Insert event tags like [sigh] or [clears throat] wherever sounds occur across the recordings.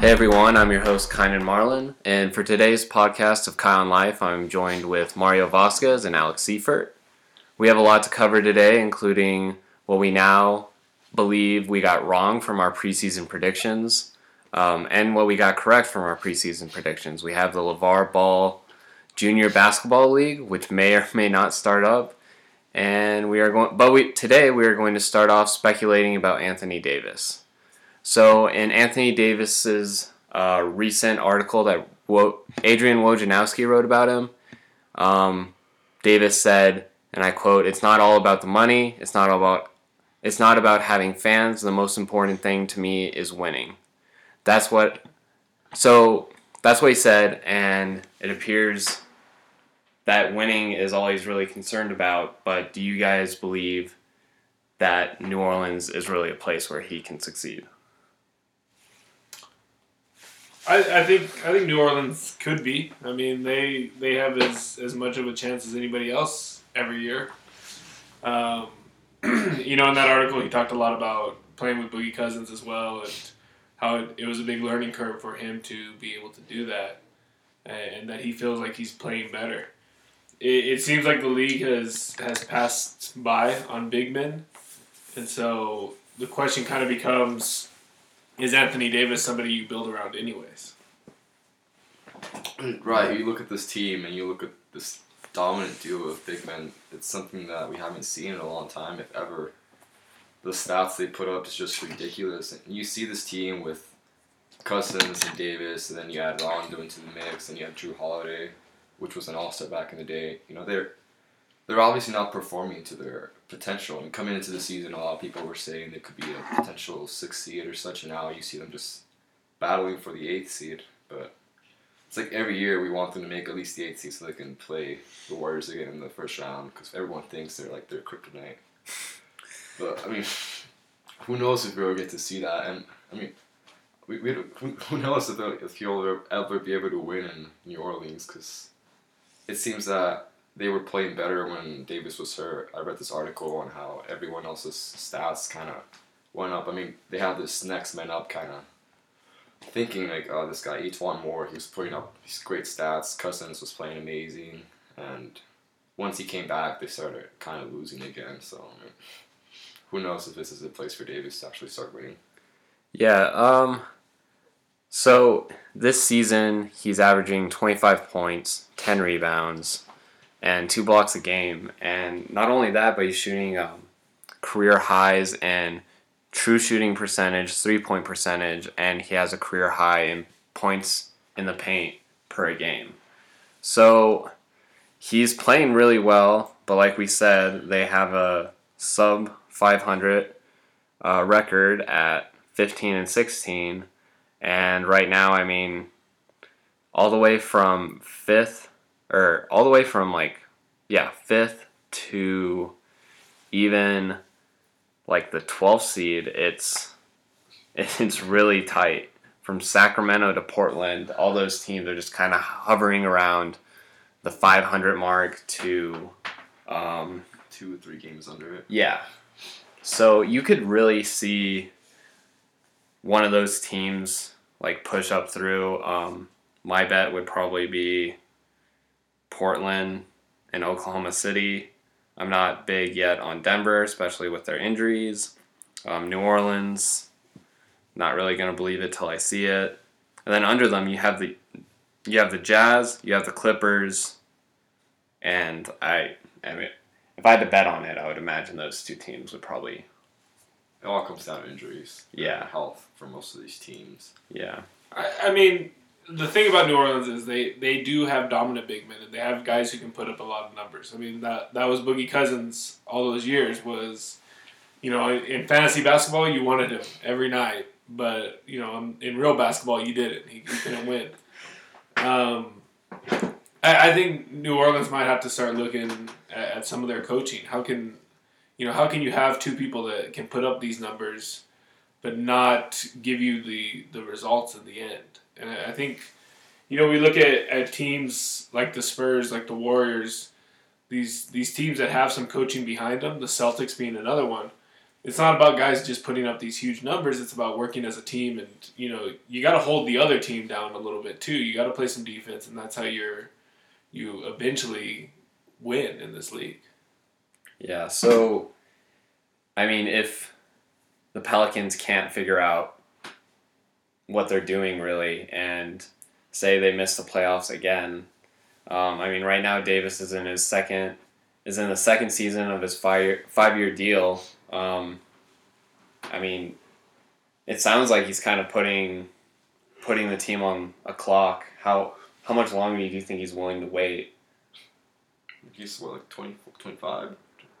Hey everyone, I'm your host Kynan Marlin, and for today's podcast of Kai on Life, I'm joined with Mario Vasquez and Alex Seifert. We have a lot to cover today, including what we now believe we got wrong from our preseason predictions, um, and what we got correct from our preseason predictions. We have the LaVar Ball Junior Basketball League, which may or may not start up, and we are going. But we today we are going to start off speculating about Anthony Davis. So, in Anthony Davis's uh, recent article that Wo- Adrian Wojnarowski wrote about him, um, Davis said, and I quote, "It's not all about the money. It's not all about. It's not about having fans. The most important thing to me is winning. That's what. So that's what he said, and it appears that winning is all he's really concerned about. But do you guys believe that New Orleans is really a place where he can succeed? I, I think I think New Orleans could be. I mean, they they have as, as much of a chance as anybody else every year. Um, [clears throat] you know, in that article, he talked a lot about playing with Boogie Cousins as well, and how it, it was a big learning curve for him to be able to do that, and that he feels like he's playing better. It, it seems like the league has has passed by on big men, and so the question kind of becomes is Anthony Davis somebody you build around anyways? [clears throat] Right. You look at this team and you look at this dominant duo of big men. It's something that we haven't seen in a long time, if ever. The stats they put up is just ridiculous. And you see this team with Cousins and Davis, and then you add Rondo into the mix, and you have Jrue Holiday, which was an All Star back in the day. You know they're they're obviously not performing to their potential. And coming into the season, a lot of people were saying they could be a potential sixth seed or such, and now you see them just battling for the eighth seed. But it's like every year we want them to make at least the eighth seed so they can play the Warriors again in the first round because everyone thinks they're like their kryptonite. But I mean, who knows if we'll get to see that? And I mean, we, we who, knows if, if ever, ever be able to win in New Orleans because it seems that they were playing better when Davis was hurt. I read this article on how everyone else's stats kind of went up. I mean, they had this next man up kind of thinking like, oh, this guy E'Twaun Moore, he was putting up these great stats. Cousins was playing amazing, and once he came back, they started kind of losing again. So, I mean, who knows if this is a place for Davis to actually start winning? Yeah. Um. So this season, he's averaging 25 points, 10 rebounds, and two blocks a game. And not only that, but he's shooting um, career highs in true shooting percentage, three point percentage, and he has a career high in points in the paint per game. So he's playing really well, but like we said, they have a sub 500 uh, record at 15 and 16. And right now, I mean, all the way from fifth or all the way from like yeah fifth to even like the 12th seed it's [laughs] it's really tight. From sacramento to portland all those teams are just kind of hovering around the 500 mark to um, two or three games under it. Yeah. So you could really see one of those teams like push up through. Um, my bet would probably be Portland and Oklahoma City. I'm not big yet on Denver, especially with their injuries. Um, New Orleans, not really gonna believe it till I see it. And then under them, you have the you have the Jazz, you have the Clippers, and I, I mean, if I had to bet on it, I would imagine those two teams would probably. It all comes down to injuries. Yeah. Health for most of these teams. Yeah. I, I mean, the thing about New Orleans is they, they do have dominant big men and they have guys who can put up a lot of numbers. I mean that that was Boogie Cousins all those years was, you know, in fantasy basketball you wanted him every night, but you know in, real basketball you didn't. He, he couldn't win. Um, I, I think New Orleans might have to start looking at, at some of their coaching. How can, you know, how can you have two people that can put up these numbers, but not give you the the results in the end? And I think, you know, we look at, at teams like the Spurs, like the Warriors, these these teams that have some coaching behind them, the Celtics being another one. it's not about guys just putting up these huge numbers. It's about working as a team, and you know you got to hold the other team down a little bit too. You got to play some defense, and that's how you're you eventually win in this league. Yeah. So, I mean, if the Pelicans can't figure out what they're doing really, and say they miss the playoffs again, um, I mean, right now Davis is in his second is in the second season of his five five year deal. Um, I mean, it sounds like he's kind of putting putting the team on a clock. How how much longer do you think he's willing to wait? He's what, like 20, 25?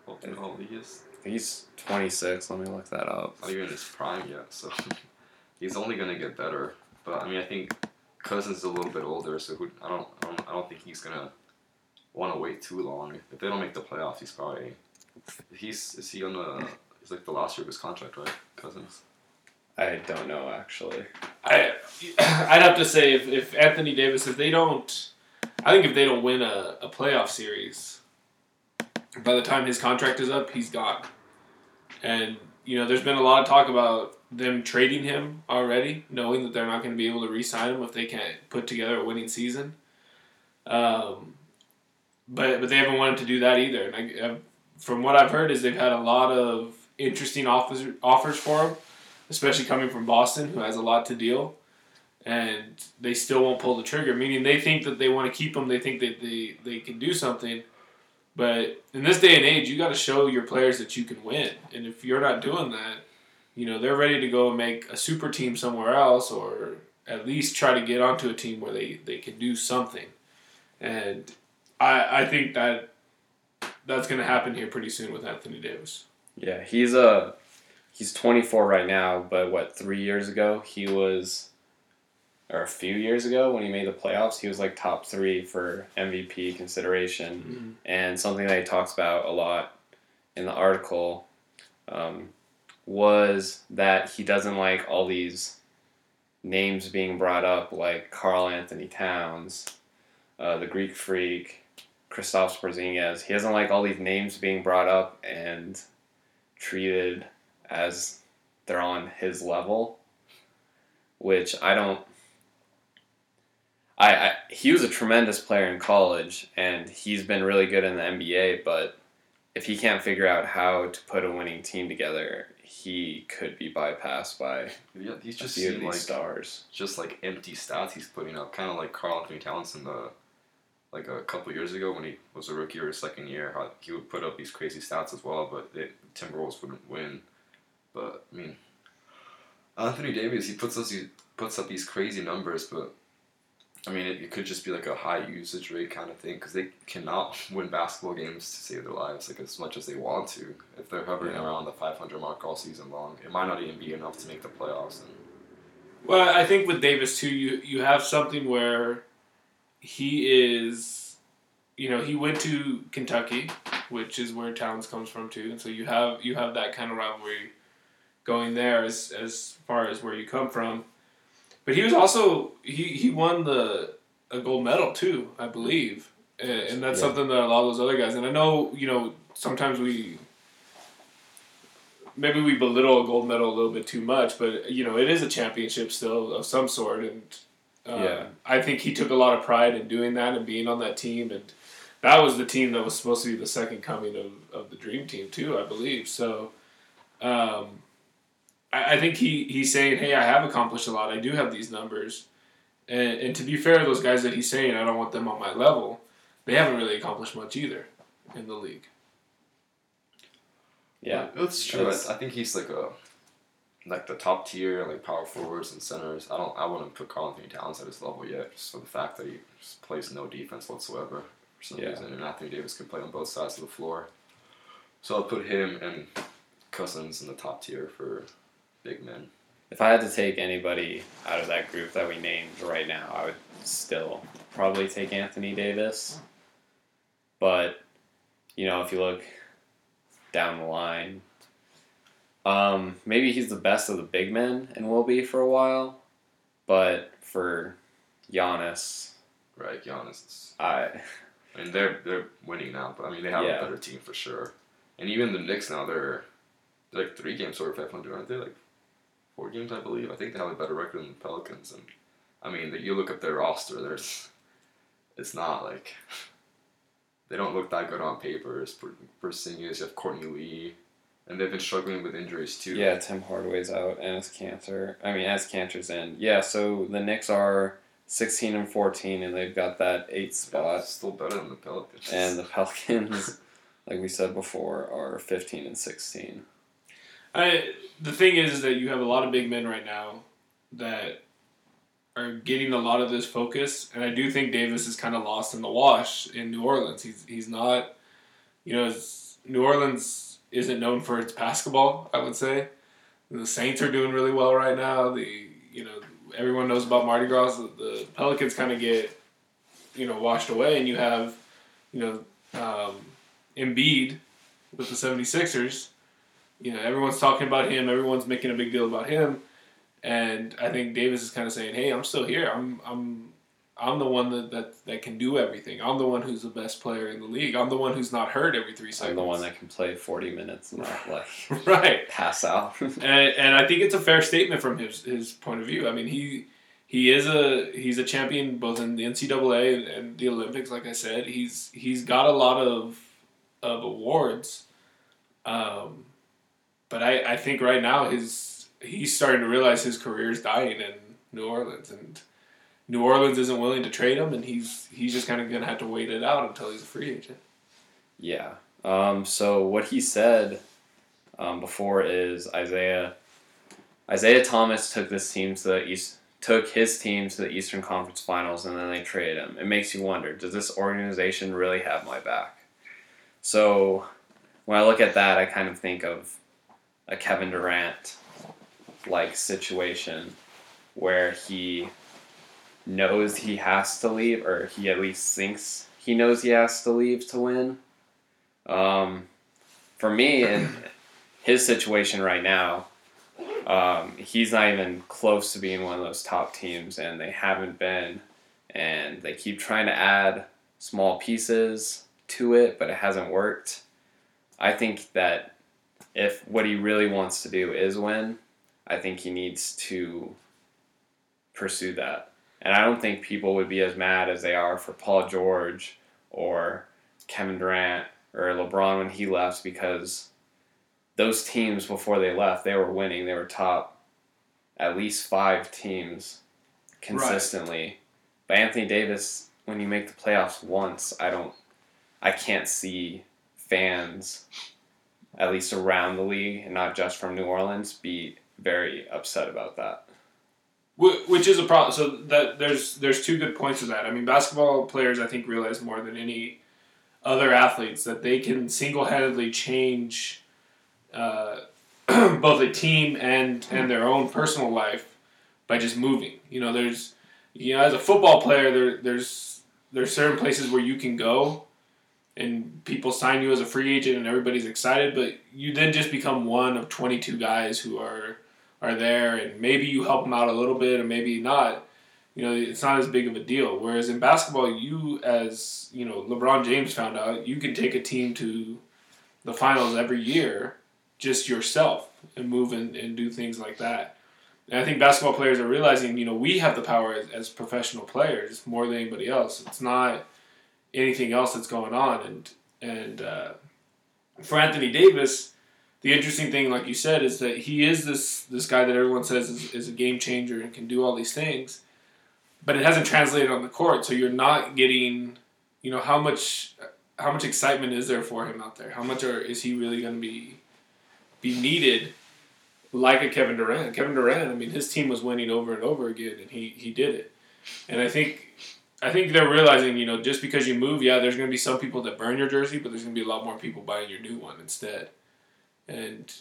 Well, I don't know how old he is. He's 26. Let me look that up. Not even in his prime yet, so [laughs] he's only gonna get better. But I mean, I think Cousins is a little bit older, so who, I don't, I don't, I don't think he's gonna want to wait too long. If they don't make the playoffs, he's probably he's is he on the he's like the last year of his contract, right? Cousins. I don't know actually. I [coughs] I'd have to say if, if Anthony Davis if they don't I think if they don't win a, a playoff series by the time his contract is up he's gone and you know there's been a lot of talk about them trading him already knowing that they're not going to be able to re-sign him if they can't put together a winning season um, but but they haven't wanted to do that either and I, I've, from what I've heard is they've had a lot of interesting offers offers for him especially coming from Boston, who has a lot to deal, and they still won't pull the trigger. Meaning they think that they want to keep him. They think that they they can do something, but in this day and age, you got to show your players that you can win. And if you're not doing that, you know they're ready to go and make a super team somewhere else, or at least try to get onto a team where they they can do something. And I I think that that's going to happen here pretty soon with Anthony Davis. Yeah, he's a he's 24 right now, but what, three years ago, he was, or a few years ago when he made the playoffs, he was like top three for MVP consideration. Mm-hmm. And something that he talks about a lot in the article um, was that he doesn't like all these names being brought up, like Karl-Anthony Towns, uh, the Greek Freak, Kristaps Porzingis. He doesn't like all these names being brought up and treated as they're on his level, which I don't. I, I he was a tremendous player in college, and he's been really good in the NBA. But if he can't figure out how to put a winning team together, he could be bypassed by Yeah, he's a just few of these like stars. just like empty stats he's putting up, kind of like Karl-Anthony Towns in the like a couple years ago when he was a rookie or his second year. How he would put up these crazy stats as well, but the Timberwolves wouldn't win. But I mean, Anthony Davis he puts us he puts up these crazy numbers, but I mean it, it could just be like a high usage rate kind of thing because they cannot [laughs] win basketball games to save their lives like as much as they want to. If they're hovering Yeah. around the 500 mark all season long, it might not even be enough to make the playoffs. And Well, I think with Davis too, you you have something where he is, you know, he went to Kentucky, which is where Towns comes from too, and so you have you have that kind of rivalry going there as as far as where you come from. But he was also he he won the a gold medal too, I believe, and, and that's Yeah. something that a lot of those other guys. And I know you know sometimes we maybe we belittle a gold medal a little bit too much, but you know it is a championship still of some sort, and um, Yeah. I think he took a lot of pride in doing that and being on that team, and that was the team that was supposed to be the second coming of, of the dream team too, I believe. So, um, I, I think he he's saying, hey, I have accomplished a lot. I do have these numbers, and and to be fair those guys that he's saying, I don't want them on my level. They haven't really accomplished much either in the league. Yeah, That's true. That's- I, I think he's like a like the top tier like power forwards and centers. I don't. I wouldn't put Karl-Anthony Towns at his level yet, just for the fact that he just plays no defense whatsoever for some Yeah. reason, and Anthony Davis can play on both sides of the floor. So I'll put him and Cousins in the top tier for big men. If I had to take anybody out of that group that we named right now, I would still probably take Anthony Davis. But, you know, if you look down the line, um, maybe he's the best of the big men and will be for a while. But for Giannis, Right, Giannis. is- I I mean, they're they're winning now, but I mean they have Yeah. a better team for sure. And even the Knicks now, they're they're like three games over 500, aren't they? Like four games, I believe. I think they have a better record than the Pelicans. And I mean, you look at their roster. There's, it's not like [laughs] they don't look that good on paper. It's Porzingis, you have Courtney Lee, and they've been struggling with injuries too. Yeah, Tim Hardaway's out, and it's cancer. I mean, as cancer's in. Yeah, so the Knicks are 16 and 14, and they've got that eight spot. still better than the Pelicans. And the Pelicans, [laughs] like we said before, are 15 and 16. I, the thing is, that you have a lot of big men right now that are getting a lot of this focus, and I do think Davis is kind of lost in the wash in New Orleans. He's he's not, you know, New Orleans isn't known for its basketball. I would say the Saints are doing really well right now. The you know everyone knows about Mardi Gras. The Pelicans kind of get, you know, washed away, and you have, you know, um, Embiid with the 76ers. You know, everyone's talking about him. Everyone's making a big deal about him, and I think Davis is kind of saying, "Hey, I'm still here. I'm I'm I'm the one that, that that can do everything. I'm the one who's the best player in the league. I'm the one who's not hurt every three seconds. I'm the one that can play 40 minutes and not like [laughs] right pass out. [laughs] and, and I think it's a fair statement from his his point of view. I mean, he he is a he's a champion both in the NCAA and, and the Olympics. Like I said, he's he's got a lot of of awards. Um, but I, I think right now his he's starting to realize his career is dying in New Orleans and New Orleans isn't willing to trade him, and he's he's just kind of gonna have to wait it out until he's a free agent. Yeah. Um, so what he said um, before is Isaiah Isaiah Thomas took this team to the East took his team to the Eastern Conference Finals, and then they traded him. It makes you wonder: Does this organization really have my back? So when I look at that, I kind of think of a Kevin Durant like situation where he knows he has to leave, or he at least thinks he knows he has to leave to win. Um, for me, in his situation right now, um, he's not even close to being one of those top teams, and they haven't been. And they keep trying to add small pieces to it, but it hasn't worked. I think that if what he really wants to do is win, I think he needs to pursue that. And I don't think people would be as mad as they are for Paul George or Kevin Durant or LeBron when he left because those teams before they left, they were winning. They were top at least five teams consistently. Right. But Anthony Davis, when you make the playoffs once, I don't, I can't see fans, at least around the league and not just from New Orleans, be very upset about that which is a problem. So that there's there's two good points to that. I mean, basketball players I think realize more than any other athletes that they can single handedly change uh, [clears throat] both a team and and their own personal life by just moving. You know, there's you know as a football player there there's there's certain places where you can go and people sign you as a free agent and everybody's excited, but you then just become one of 22 guys who are are there, and maybe you help them out a little bit, and maybe not. You know, it's not as big of a deal. Whereas in basketball, you as you know, LeBron James found out, you can take a team to the finals every year, just yourself, and move and, and do things like that. And I think basketball players are realizing, you know, we have the power as, as professional players more than anybody else. It's not anything else that's going on, and and uh, for Anthony Davis the interesting thing, like you said, is that he is this this guy that everyone says is, is a game changer and can do all these things, but it hasn't translated on the court. So you're not getting, you know, how much how much excitement is there for him out there? How much are, is he really going to be be needed like a Kevin Durant? Kevin Durant, I mean, his team was winning over and over again, and he he did it. And I think I think they're realizing, you know, just because you move, yeah, there's going to be some people that burn your jersey, but there's going to be a lot more people buying your new one instead. And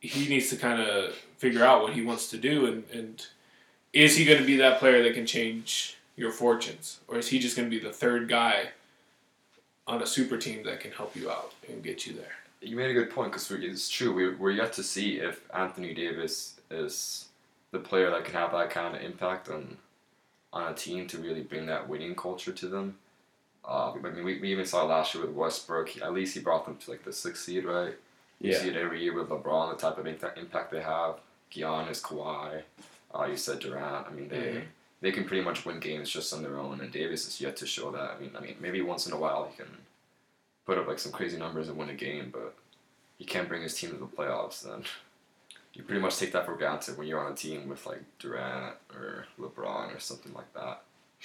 he needs to kind of figure out what he wants to do and, and is he going to be that player that can change your fortunes? Or is he just going to be the third guy on a super team that can help you out and get you there? You made a good point because it's true we, we're yet to see if anthony davis is the player that can have that kind of impact on on a team to really bring that winning culture to them uh, I mean, we, we even saw last year with Westbrook. At least he brought them to like the sixth seed, right? You Yeah. see it every year with LeBron, the type of impact, impact they have. Giannis, Kawhi, uh, you said Durant. I mean, they Mhm. they can pretty much win games just on their own, and Davis is yet to show that. I mean, I mean, maybe once in a while he can put up like some crazy numbers and win a game, but he can't bring his team to the playoffs. Then [laughs] you pretty much take that for granted when you're on a team with like Durant or LeBron or something like that.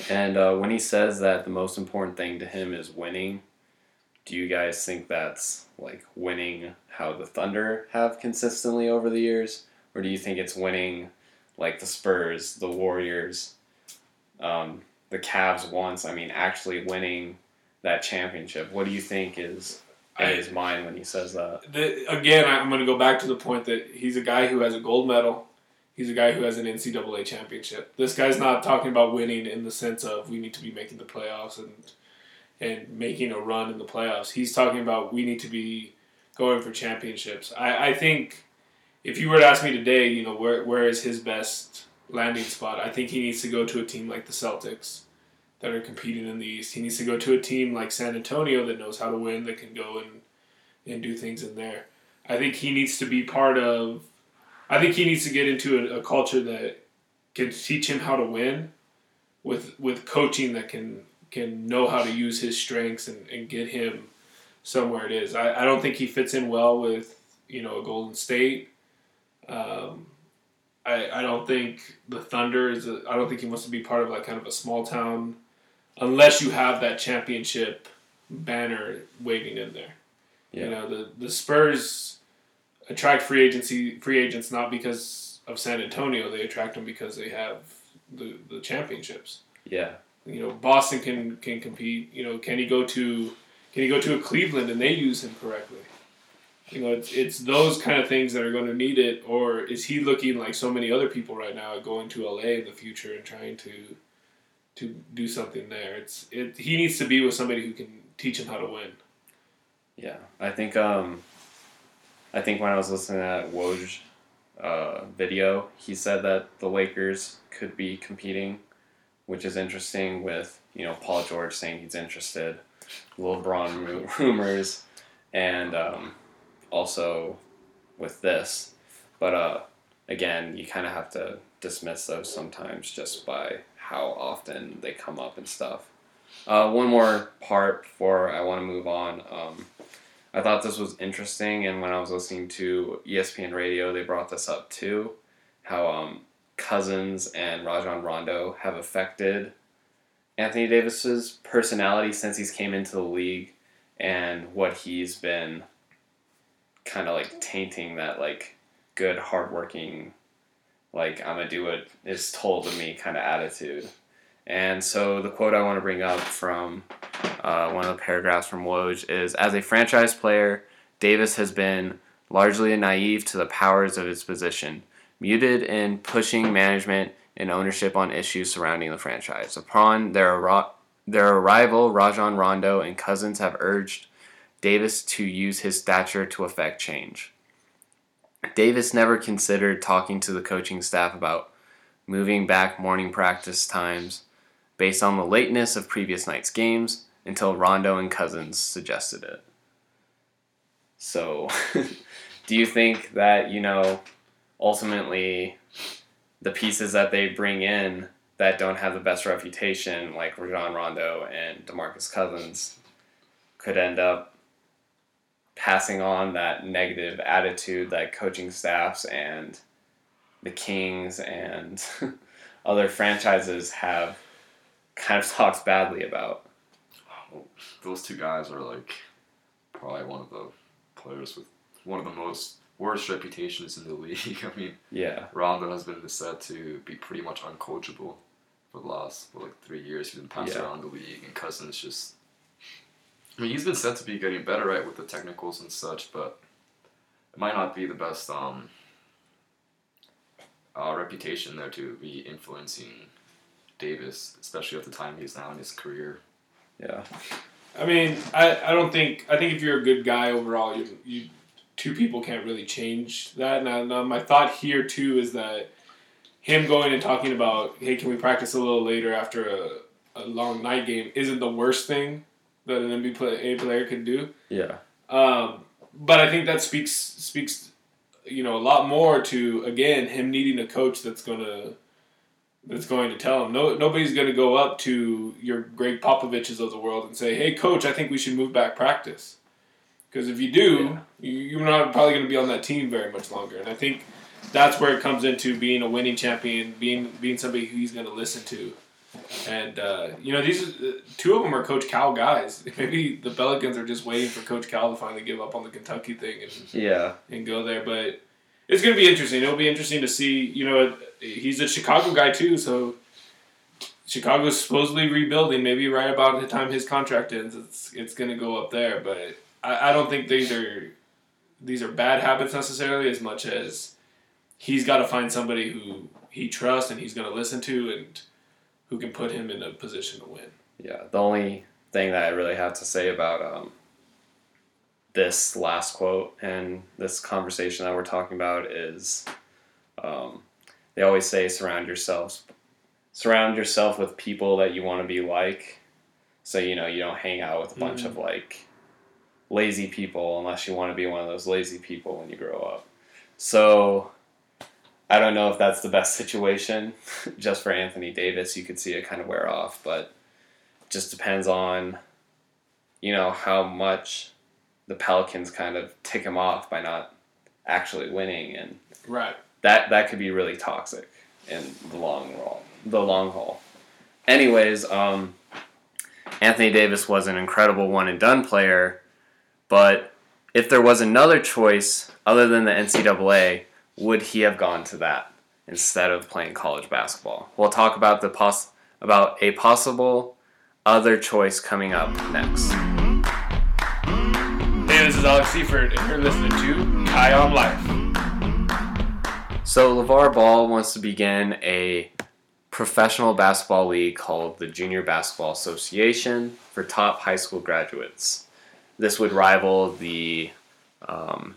And uh, when he says that the most important thing to him is winning, do you guys think that's like winning how the Thunder have consistently over the years? Or do you think it's winning like the Spurs, the Warriors, um, the Cavs once? I mean, actually winning that championship. What do you think is in his mind when he says that? the, again, I'm going to go back to the point that he's a guy who has a gold medal. He's a guy who has an NCAA championship. This guy's not talking about winning in the sense of we need to be making the playoffs and and making a run in the playoffs. He's talking about we need to be going for championships. I, I think if you were to ask me today, you know, where where is his best landing spot? I think he needs to go to a team like the Celtics that are competing in the East. He needs to go to a team like San Antonio that knows how to win, that can go and and do things in there. I think he needs to be part of. I think he needs to get into a, a culture that can teach him how to win, with with coaching that can can know how to use his strengths and, and get him somewhere it is. I, I don't think he fits in well with you know a Golden State. Um, I I don't think the Thunder is. I don't think he wants to be part of like kind of a small town, unless you have that championship banner waving in there. Yeah. You know, the the Spurs attract free agency free agents not because of San Antonio. They attract them because they have the, the championships. Yeah. You know, Boston can can compete. You know, can he go to can he go to a Cleveland and they use him correctly? You know, it's, it's those kind of things that are going to need it, or is he looking like so many other people right now going to LA in the future and trying to to do something there? It's it. He needs to be with somebody who can teach him how to win. Yeah, I think um, I think when I was listening to that Woj uh, video, he said that the Lakers could be competing, which is interesting. With you know Paul George saying he's interested, LeBron ru- [laughs] rumors, and um, also with this, but uh, again, you kind of have to dismiss those sometimes just by how often they come up and stuff. Uh, one more part before I want to move on. Um, I thought this was interesting, and when I was listening to ESPN Radio, they brought this up too. How um, Cousins and Rajon Rondo have affected Anthony Davis's personality since he's came into the league, and what he's been kind of like tainting that like good, hardworking, like I'm gonna do what is told to me kind of attitude. And so the quote I want to bring up from uh, one of the paragraphs from Woj is As a franchise player, Davis has been largely naive to the powers of his position, muted in pushing management and ownership on issues surrounding the franchise. Upon their, arri- their arrival, Rajon Rondo and Cousins have urged Davis to use his stature to effect change. Davis never considered talking to the coaching staff about moving back morning practice times based on the lateness of previous night's games until Rondo and Cousins suggested it. So, [laughs] do you think that, you know, ultimately the pieces that they bring in that don't have the best reputation, like Rajon Rondo and DeMarcus Cousins, could end up passing on that negative attitude that coaching staffs and the Kings and [laughs] other franchises have kind of [laughs] talked badly about. Oh, those two guys are like probably one of the players with one of the most worst reputations in the [laughs] league. I mean, Yeah, Rondo has been said to be pretty much uncoachable for the last what, like three years. He's been passed Yeah. around the league, and Cousins just. I mean, he's been said to be getting better, right, with the technicals and such, but it might not be the best um, uh, reputation there to be influencing Davis, especially at the time he's now in his career. yeah, I mean, I, I don't think I think if you're a good guy overall, you you two people can't really change that. Now, now my thought here too is that him going and talking about hey, can we practice a little later after a, a long night game isn't the worst thing that an NBA play, player could do. yeah, Um, but I think that speaks speaks, you know, a lot more to again him needing a coach that's gonna that's going to tell him. No, nobody's going to go up to your Gregg Popoviches of the world and say, "Hey, coach, I think we should move back practice." Because if you do, you, you're not probably going to be on that team very much longer. And I think that's where it comes into being a winning champion, being being somebody who he's going to listen to. And uh, you know, these two of them are Coach Cal guys. [laughs] Maybe the Pelicans are just waiting for Coach Cal to finally give up on the Kentucky thing and Yeah. and go there. But it's going to be interesting. It'll be interesting to see. You know, he's a Chicago guy too, so Chicago's supposedly rebuilding. Maybe right about the time his contract ends, it's it's going to go up there. But I, I don't think these are these are bad habits necessarily, as much as he's got to find somebody who he trusts and he's going to listen to and who can put him in a position to win. Yeah. The only thing that I really have to say about um, this last quote and this conversation that we're talking about is um, they always say surround yourselves surround yourself with people that you want to be like so you know you don't hang out with a bunch of like lazy people unless you want to be one of those lazy people when you grow up so i don't know if that's the best situation [laughs] just for anthony davis you could see it kind of wear off but it just depends on you know how much the pelicans kind of tick him off by not actually winning and Right. that that could be really toxic in the long haul. The long haul. Anyways, um, Anthony Davis was an incredible one and done player, but if there was another choice other than the NCAA, would he have gone to that instead of playing college basketball? We'll talk about the poss- about a possible other choice coming up next. Hey, this is Alex Seifert, and you're listening to Kai on Life. So LaVar Ball wants to begin a professional basketball league called the Junior Basketball Association for top high school graduates. This would rival the um,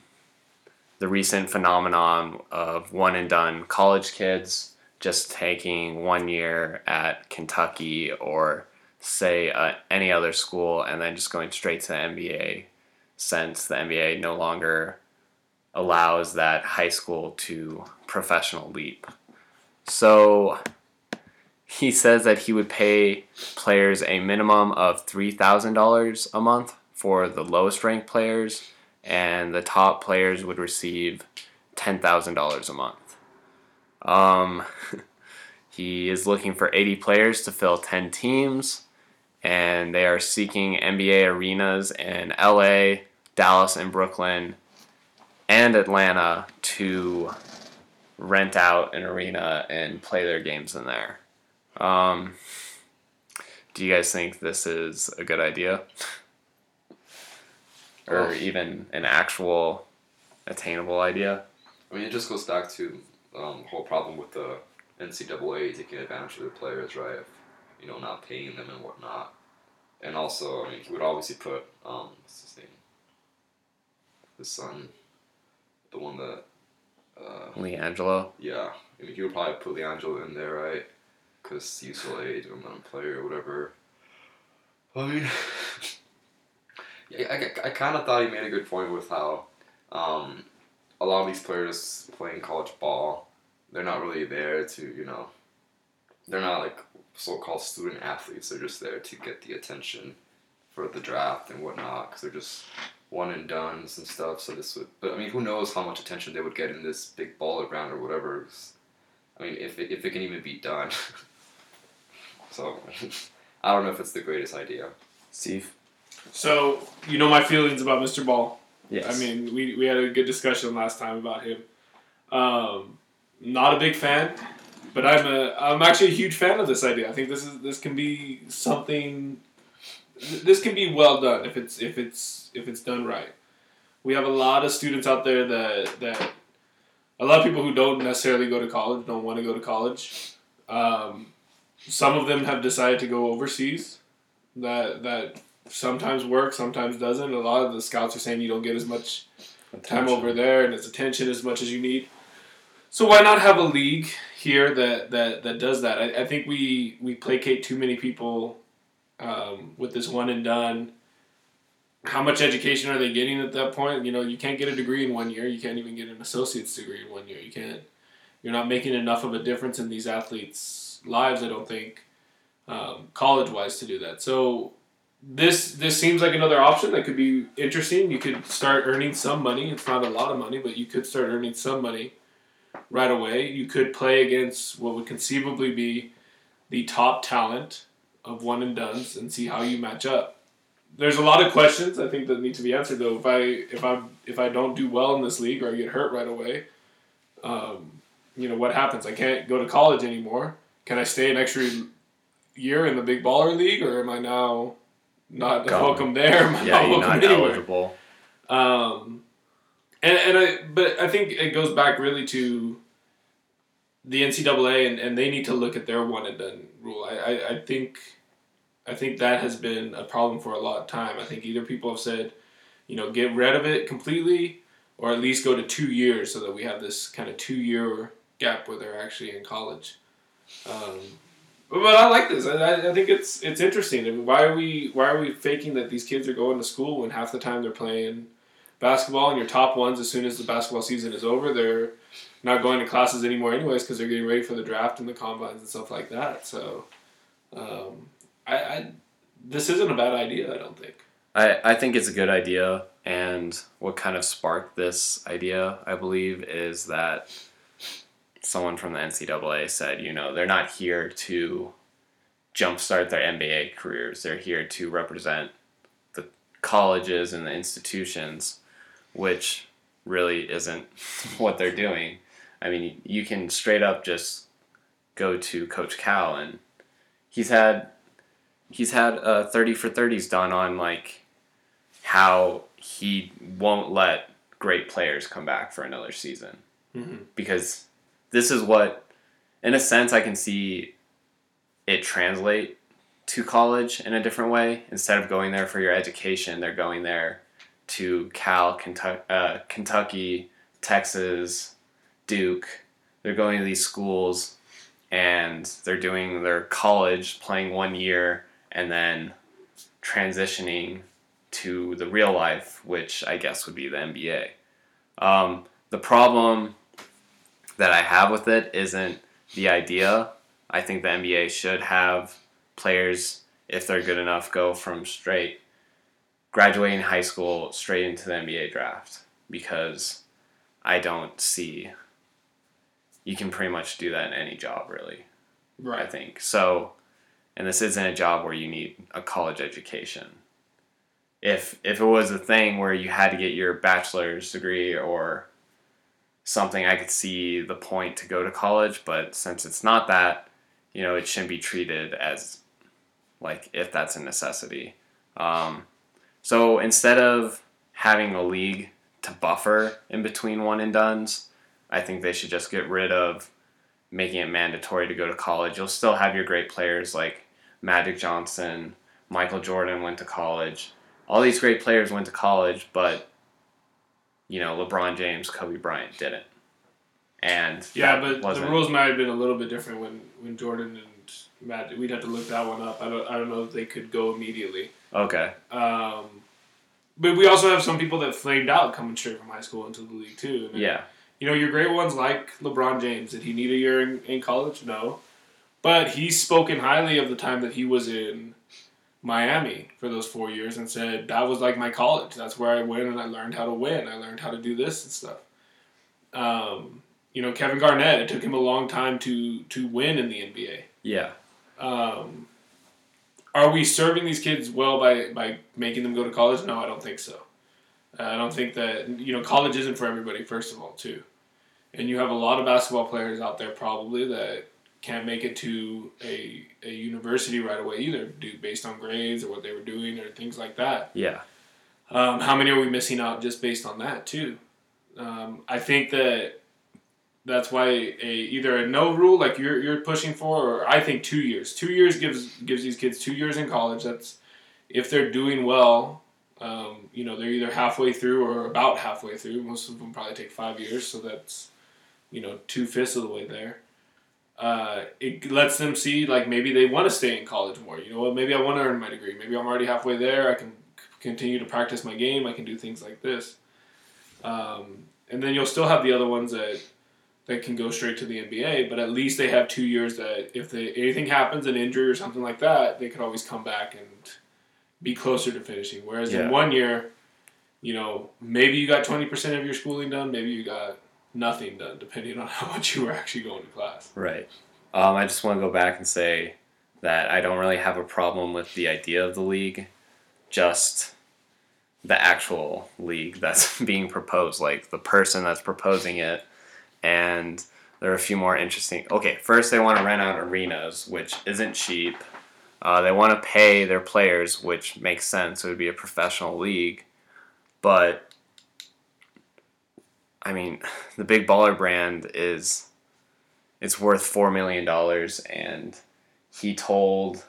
the recent phenomenon of one and done college kids just taking one year at Kentucky or say uh, any other school and then just going straight to the NBA since the NBA no longer allows that high school to professional leap. So he says that he would pay players a minimum of $3,000 a month for the lowest ranked players, and the top players would receive $10,000 a month. Um, [laughs] he is looking for 80 players to fill 10 teams, and they are seeking NBA arenas in LA, Dallas, and Brooklyn and Atlanta to rent out an arena and play their games in there. Um, do you guys think this is a good idea? [laughs] or Well- even an actual attainable idea? I mean, it just goes back to um, the whole problem with the NCAA taking advantage of their players, right? Of, you know, not paying them and whatnot. And also, I mean, he would obviously put, um, what's his name? His son, the one that, uh, LiAngelo? yeah. I mean, he would probably put LiAngelo in there, right? Because UCLA didn't let him play or whatever. I mean, [laughs] yeah, I, I, kind of thought he made a good point with how um, a lot of these players playing college ball, they're not really there to, you know, they're not like so-called student athletes. They're just there to get the attention for the draft and whatnot because they're just one and done's and stuff. So this would, but I mean, who knows how much attention they would get in this big baller ground or whatever. I mean, if it, if it can even be done. [laughs] so [laughs] I don't know if it's the greatest idea. Steve? So, you know my feelings about Mr. Ball. Yes. I mean, we, we had a good discussion last time about him. Um, not a big fan, but I'm a I'm actually a huge fan of this idea. I think this is this can be something. This can be well done if it's if it's if it's done right. We have a lot of students out there that that a lot of people who don't necessarily go to college don't want to go to college. Um, some of them have decided to go overseas. That that sometimes works, sometimes doesn't. A lot of the scouts are saying you don't get as much time over there and its attention as much as you need. So why not have a league here that that, that does that? I, I think we we placate too many people um, with this one and done. how much education are they getting at that point? You know, you can't get a degree in one year. You can't even get an associate's degree in one year. You can't. You're not making enough of a difference in these athletes' lives. I don't think, um, college wise, to do that. So this this seems like another option that could be interesting. You could start earning some money. It's not a lot of money, but you could start earning some money right away. You could play against what would conceivably be the top talent of one and duns and see how you match up. There's a lot of questions I think that need to be answered though. If I if I if I don't do well in this league or I get hurt right away, um, you know what happens? I can't go to college anymore. Can I stay an extra year in the big baller league, or am I now not Gone. welcome there? [laughs] I Yeah, not you're welcome not anywhere? eligible. Um, and and I but I think it goes back really to the NCAA and, and they need to look at their one and done rule. I, I, I think I think that has been a problem for a lot of time. I think either people have said, you know, get rid of it completely or at least go to two years so that we have this kind of two year gap where they're actually in college. Um, but I like this. I, I- think it's it's interesting. I mean, why are we why are we faking that these kids are going to school when half the time they're playing basketball and your top ones as soon as the basketball season is over they're not going to classes anymore anyways because they're getting ready for the draft and the combines and stuff like that. So, um, I, I this isn't a bad idea. I don't think. I, I think it's a good idea, and what kind of sparked this idea, I believe, is that someone from the NCAA said, you know, they're not here to jumpstart their NBA careers. They're here to represent the colleges and the institutions, which really isn't [laughs] what they're doing. I mean, you can straight up just go to Coach Cal, and he's had he's had uh, 30 for 30s done on like how he won't let great players come back for another season Mm-hmm. because this is what in a sense i can see it translate to college in a different way. Instead of going there for your education they're going there to cal kentucky, uh, kentucky texas duke. They're going to these schools and they're doing their college playing one year and then transitioning to the real life which i guess would be the nba um, the problem that I have with it isn't the idea. I think the NBA should have players, if they're good enough, go from straight graduating high school straight into the NBA draft because I don't see you can pretty much do that in any job really. Right. I think. So and this isn't a job where you need a college education. If if it was a thing where you had to get your bachelor's degree or something I could see the point to go to college, but since it's not that, you know, it shouldn't be treated as like if that's a necessity. Um, so instead of having a league to buffer in between one and duns, I think they should just get rid of making it mandatory to go to college. You'll still have your great players like Magic Johnson, Michael Jordan went to college. All these great players went to college, but you know, LeBron James, Kobe Bryant didn't. And Yeah, but the rules might have been a little bit different when, when Jordan and Matt. We'd have to look that one up. I don't I don't know if they could go immediately. Okay. Um, but we also have some people that flamed out coming straight from high school into the league too. And, Yeah. You know, your great ones like LeBron James. Did he need a year in, in college? No. But he's spoken highly of the time that he was in Miami for those four years and said, that was like my college. That's where I went and I learned how to win. I learned how to do this and stuff. Um, you know, Kevin Garnett, it took him a long time to, to win in the NBA. Yeah. Um, are we serving these kids well by, by making them go to college? No, I don't think so. Uh, I don't think that you know college isn't for everybody. First of all, too, and you have a lot of basketball players out there probably that can't make it to a, a university right away either, due based on grades or what they were doing or things like that. Yeah. Um, how many are we missing out just based on that too? Um, I think that that's why a either a no rule like you're you're pushing for, or I think two years. Two years gives gives these kids two years in college. That's if they're doing well. Um, you know, they're either halfway through or about halfway through. Most of them probably take five years, so that's you know two fifths of the way there. Uh, it lets them see like maybe they want to stay in college more. You know what? Maybe I want to earn my degree. Maybe I'm already halfway there. I can continue to practice my game. I can do things like this. Um, and then you'll still have the other ones that that can go straight to the NBA, but at least they have two years that if they, anything happens, an injury or something like that, they could always come back and be closer to finishing. Whereas Yeah. in one year, you know, maybe you got 20% of your schooling done, maybe you got nothing done, depending on [laughs] how much you were actually going to class. Right. Um, I just want to go back and say that I don't really have a problem with the idea of the league, just the actual league that's [laughs] being proposed, like the person that's proposing it. And there are a few more interesting. Okay, first they want to rent out arenas, which isn't cheap. Uh, they want to pay their players, which makes sense. It would be a professional league. But, I mean, [laughs] the big baller brand is it's worth four million dollars and he told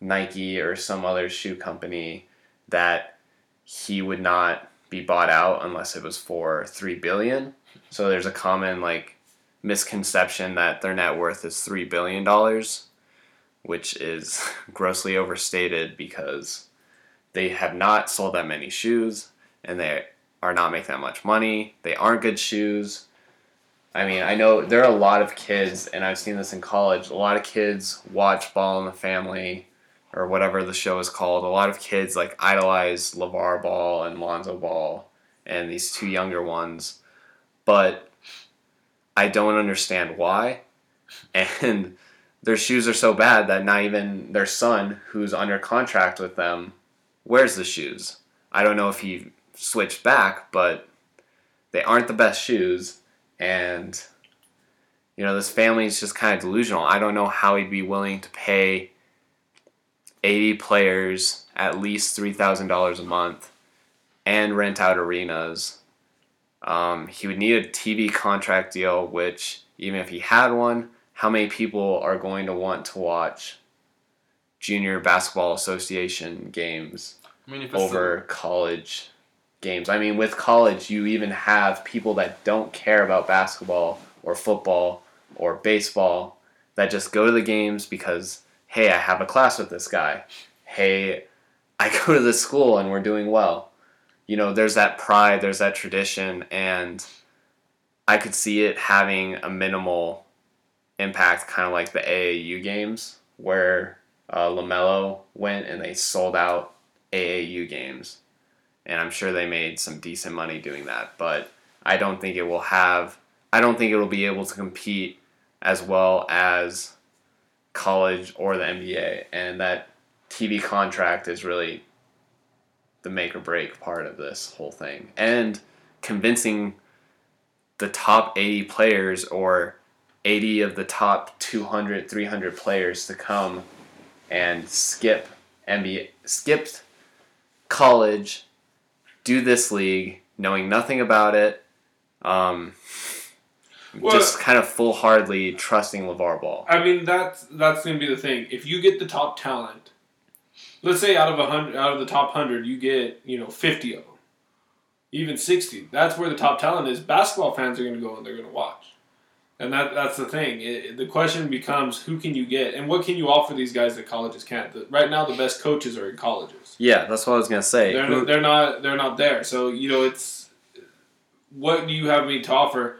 Nike or some other shoe company that he would not be bought out unless it was for three billion. So there's a common like misconception that their net worth is three billion dollars, which is [laughs] grossly overstated because they have not sold that many shoes and they are not making that much money. They aren't good shoes. I mean, I know there are a lot of kids, and I've seen this in college. A lot of kids watch Ball in the Family, or whatever the show is called. A lot of kids like idolize LaVar Ball and Lonzo Ball, and these two younger ones, but I don't understand why. [laughs] And their shoes are so bad that not even their son, who's under contract with them, wears the shoes. I don't know if he switched back, but they aren't the best shoes. And you know this family is just kind of delusional. I don't know how he'd be willing to pay 80 players at least $3000 a month and rent out arenas. Um, he would need a tv contract deal which even if he had one how many people are going to want to watch junior basketball association games I mean, over college games. I mean, with college, you even have people that don't care about basketball or football or baseball that just go to the games because, hey, I have a class with this guy. Hey, I [laughs] go to this school and we're doing well. You know, there's that pride, there's that tradition, and I could see it having a minimal impact, kind of like the AAU games where uh, LaMelo went and they sold out AAU games. And I'm sure they made some decent money doing that. But I don't think it will have, I don't think it will be able to compete as well as college or the NBA. And that TV contract is really the make or break part of this whole thing. And convincing the top 80 players or 80 of the top 200, 300 players to come and skip NBA, skipped college, do this league, knowing nothing about it, um, Well- just kind of full heartedly trusting LaVar Ball. I mean, that's that's gonna be the thing. If you get the top talent, let's say out of a hundred, out of the top hundred, you get you know fifty of them, even sixty. That's where the top talent is. Basketball fans are gonna go and they're gonna watch, and that that's the thing. It, the question becomes who can you get and what can you offer these guys that colleges can't. The, right now, the best coaches are in colleges. Yeah, that's what I was gonna say. They're, Who- they're not they're not there. So you know it's what do you have me to offer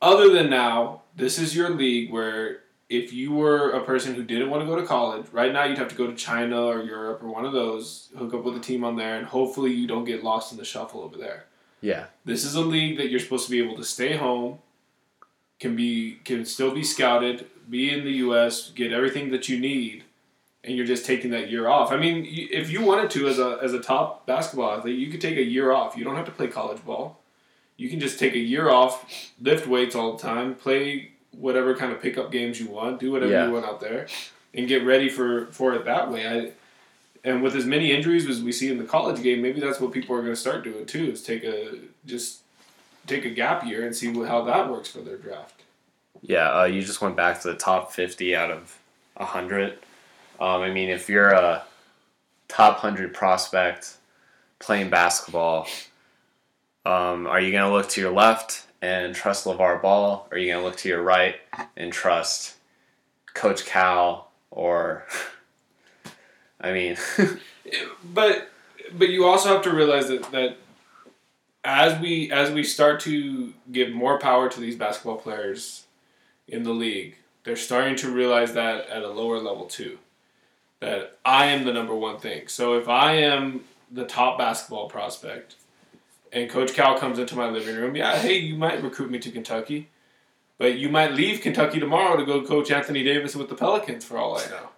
other than now? This is your league where if you were a person who didn't want to go to college, right now you'd have to go to China or Europe or one of those, hook up with a team on there, and hopefully you don't get lost in the shuffle over there. yeah, This is a league that you're supposed to be able to stay home, can be can still be scouted, be in the U.S., get everything that you need, and you're just taking that year off. I mean, if you wanted to as a as a top basketball athlete, you could take a year off. You don't have to play college ball. You can just take a year off, lift weights all the time, play whatever kind of pickup games you want, do whatever Yeah. you want out there, and get ready for for it that way. I, and with as many injuries as we see in the college game, maybe that's what people are going to start doing too. Is take a just take a gap year and see how that works for their draft. yeah. Uh, you just went back to the top fifty out of hundred. Um, I mean, if you're a top hundred prospect playing basketball, um, are you gonna look to your left and trust LaVar Ball? Or are you gonna look to your right and trust Coach Cal? Or, [laughs] I mean, [laughs] But but you also have to realize that that as we as we start to give more power to these basketball players in the league, they're starting to realize that at a lower level too. That I am the number one thing. So if I am the top basketball prospect, and Coach Cal comes into my living room, yeah, hey, you might recruit me to Kentucky, but you might leave Kentucky tomorrow to go coach Anthony Davis with the Pelicans for all I know.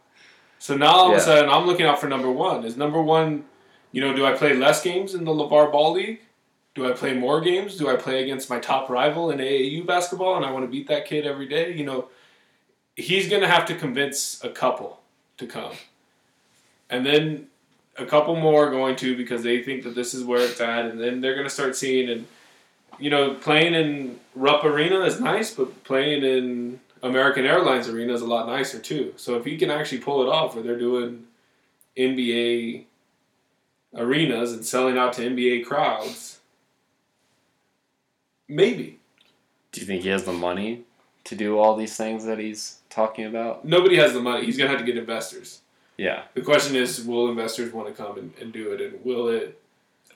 So now all of a sudden I'm looking out for number one. Is number one, you know, do I play less games in the LaVar Ball League? Do I play more games? Do I play against my top rival in AAU basketball and I want to beat that kid every day? You know, he's going to have to convince a couple to come. And then a couple more are going to because they think that this is where it's at. And then they're going to start seeing, and, you know, playing in Rupp Arena is nice, but playing in American Airlines Arena is a lot nicer too. So if he can actually pull it off where they're doing NBA arenas and selling out to NBA crowds, maybe. Do you think he has the money to do all these things that he's talking about? Nobody has the money. He's going to have to get investors. Yeah. The question is, will investors want to come and, and do it? And will it?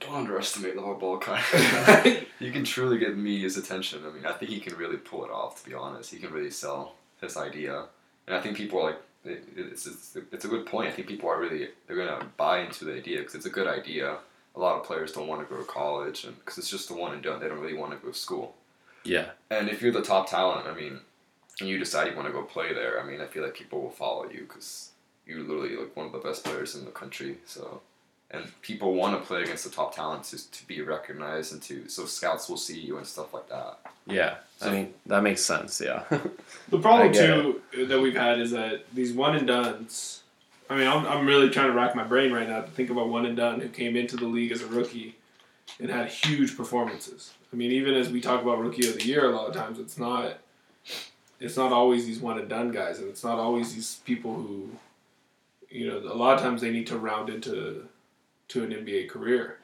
Don't underestimate the ball [laughs] kind. I [laughs] he can truly get media's attention. I mean, I think he can really pull it off. To be honest, he can really sell his idea, and I think people are like, it, it's, it's it's a good point. I think people are really they're gonna buy into the idea because it's a good idea. A lot of players don't want to go to college, and because it's just the one and done, they don't really want to go to school. Yeah. And if you're the top talent, I mean, and you decide you want to go play there, I mean, I feel like people will follow you because you're literally like one of the best players in the country. So, and people want to play against the top talents just to be recognized and to so scouts will see you and stuff like that. Yeah. I mean, that makes sense. Yeah. The problem I get too that we've had is that these one and duns. I mean, I'm, I'm really trying to rack my brain right now to think about one and done who came into the league as a rookie and had huge performances. I mean, even as we talk about rookie of the year, a lot of times it's not. It's not always these one and done guys, and it's not always these people who, you know, a lot of times they need to round into, to an NBA career.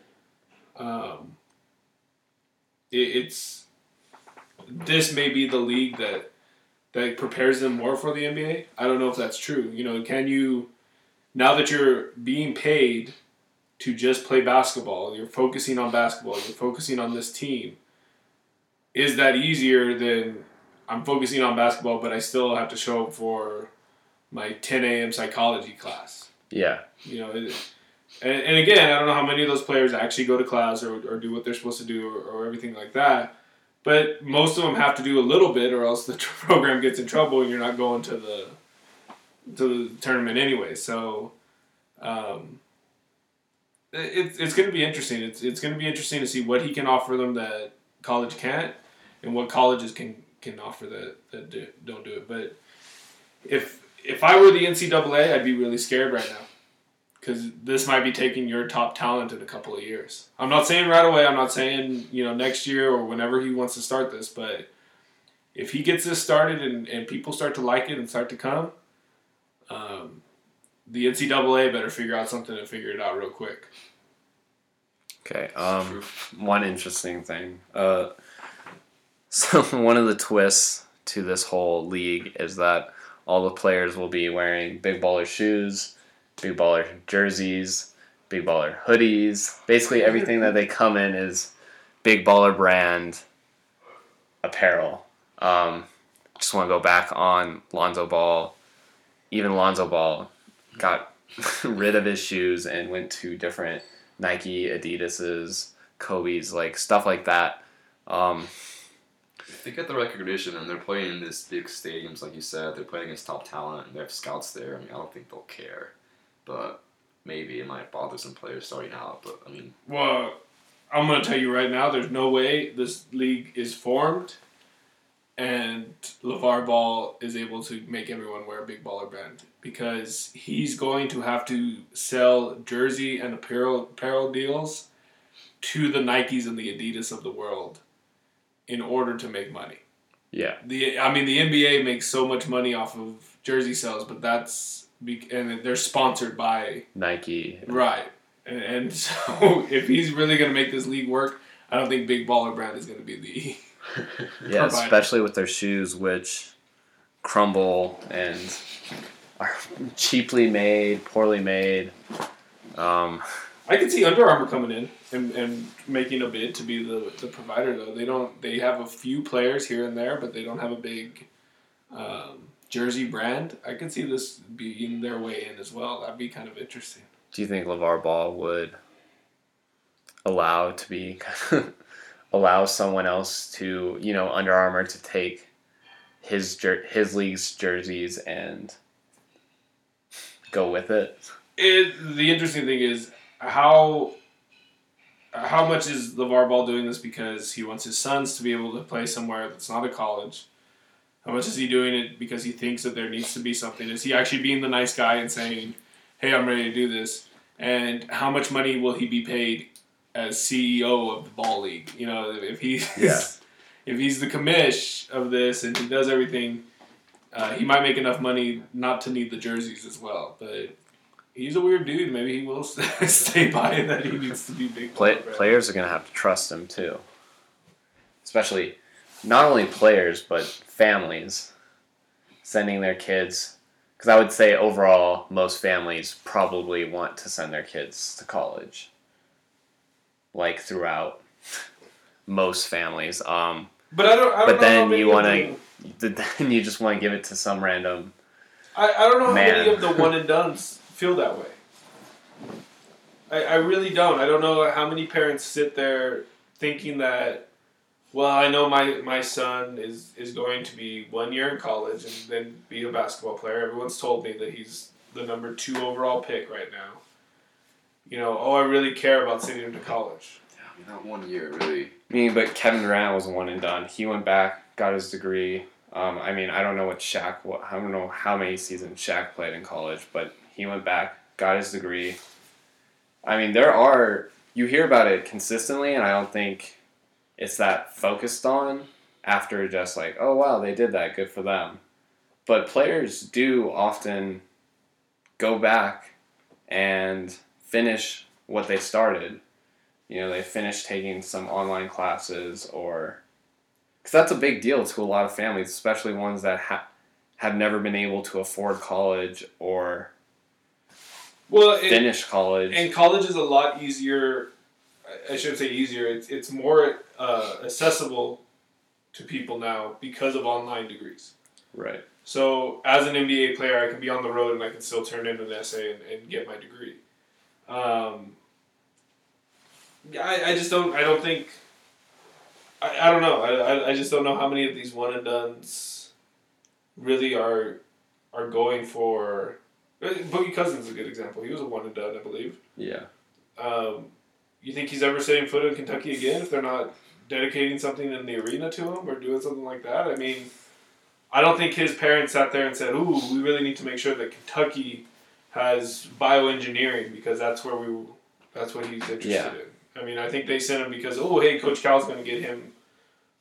Um, it, it's this may be the league that that prepares them more for the NBA. I don't know if that's true. You know, can you now that you're being paid to just play basketball, you're focusing on basketball, you're focusing on this team. Is that easier than I'm focusing on basketball, but I still have to show up for my 10 a.m. psychology class? yeah. You know, it, and, and again, I don't know how many of those players actually go to class or, or do what they're supposed to do or, or everything like that. But most of them have to do a little bit, or else the [laughs] program gets in trouble, and you're not going to the to the tournament anyway. So, um, it, it's going to be interesting. It's it's going to be interesting to see what he can offer them that college can't, and what colleges can can offer that that do, don't do it. But if if I were the NCAA, I'd be really scared right now because this might be taking your top talent in a couple of years. I'm not saying right away. I'm not saying you know next year or whenever he wants to start this, but if he gets this started and, and people start to like it and start to come, um, the NCAA better figure out something and figure it out real quick. Okay. Um, one interesting thing. Uh, [laughs] so one of the twists to this whole league is that all the players will be wearing big baller shoes, big baller jerseys, big baller hoodies. Basically, everything that they come in is big baller brand apparel. Um, just want to go back on Lonzo Ball. Even Lonzo Ball got [laughs] rid of his shoes and went to different Nike, Adidas's, Kobe's, like stuff like that. Um, If they get the recognition and they're playing in these big stadiums, like you said, they're playing against top talent and they have scouts there. I mean, I don't think they'll care, but maybe it might bother some players starting out. But I mean, Well, I'm going to tell you right now, there's no way this league is formed and LaVar Ball is able to make everyone wear a big baller brand because he's going to have to sell jersey and apparel, apparel deals to the Nikes and the Adidas of the world in order to make money. yeah, The I mean the NBA makes so much money off of jersey sales, but that's and they're sponsored by Nike. Right. And, and [laughs] so if he's really going to make this league work, I don't think Big Baller Brand is going to be the. [laughs] Yeah, especially with their shoes, which crumble and are cheaply made, poorly made. Um, I could see Under Armour coming in and, and making a bid to be the, the provider though. They don't. They have a few players here and there, but they don't have a big um, jersey brand. I could see this being their way in as well. That'd be kind of interesting. Do you think LaVar Ball would allow to be [laughs] allow someone else to, you know, Under Armour to take his jer- his league's jerseys and go with it? It, the interesting thing is how how much is LaVar Ball doing this because he wants his sons to be able to play somewhere that's not a college? How much is he doing it because he thinks that there needs to be something? Is he actually being the nice guy and saying, "Hey, I'm ready to do this"? And how much money will he be paid as CEO of the ball league? You know, if he's Yeah. [laughs] if he's the commish of this and he does everything, uh, he might make enough money not to need the jerseys as well. But he's a weird dude. Maybe he will [laughs] stay by it that he needs to be big. Play, players are going to have to trust him too. Especially not only players but families sending their kids cuz I would say overall most families probably want to send their kids to college. Like throughout most families um But I don't. I don't But then you wanna- [laughs] then you just want to give it to some random I, I don't know how many of the one and duns feel that way. I, I really don't. I don't know how many parents sit there thinking that, well, I know my, my son is, is going to be one year in college and then be a basketball player. Everyone's told me that he's the number two overall pick right now. You know, oh, I really care about sending him to college. I mean, that one year really. I mean, but Kevin Durant was one and done. He went back, got his degree. Um, I mean, I don't know what Shaq. What, I don't know how many seasons Shaq played in college, but he went back, got his degree. I mean, there are you hear about it consistently, and I don't think it's that focused on after just like, oh wow, they did that, good for them. But players do often go back and finish what they started you know they finish taking some online classes or because that's a big deal to a lot of families especially ones that ha- have never been able to afford college or Well, it, finish college And college is a lot easier. I- shouldn't say easier. It's it's more uh, accessible to people now because of online degrees. right So as an NBA player, I can be on the road and I can still turn in an essay and, and get my degree. Um, I, I just don't I don't think I, I don't know I, I, I just don't know how many of these one and duns really are are going for Boogie Cousins is a good example. He was a one and done, I believe. yeah Um, you think he's ever setting foot in Kentucky again if they're not dedicating something in the arena to him or doing something like that? I mean, I don't think his parents sat there and said, "Ooh, we really need to make sure that Kentucky has bioengineering because that's where we that's what he's interested Yeah. in." I mean, I think they sent him because, "Oh, hey, Coach Cal's going to get him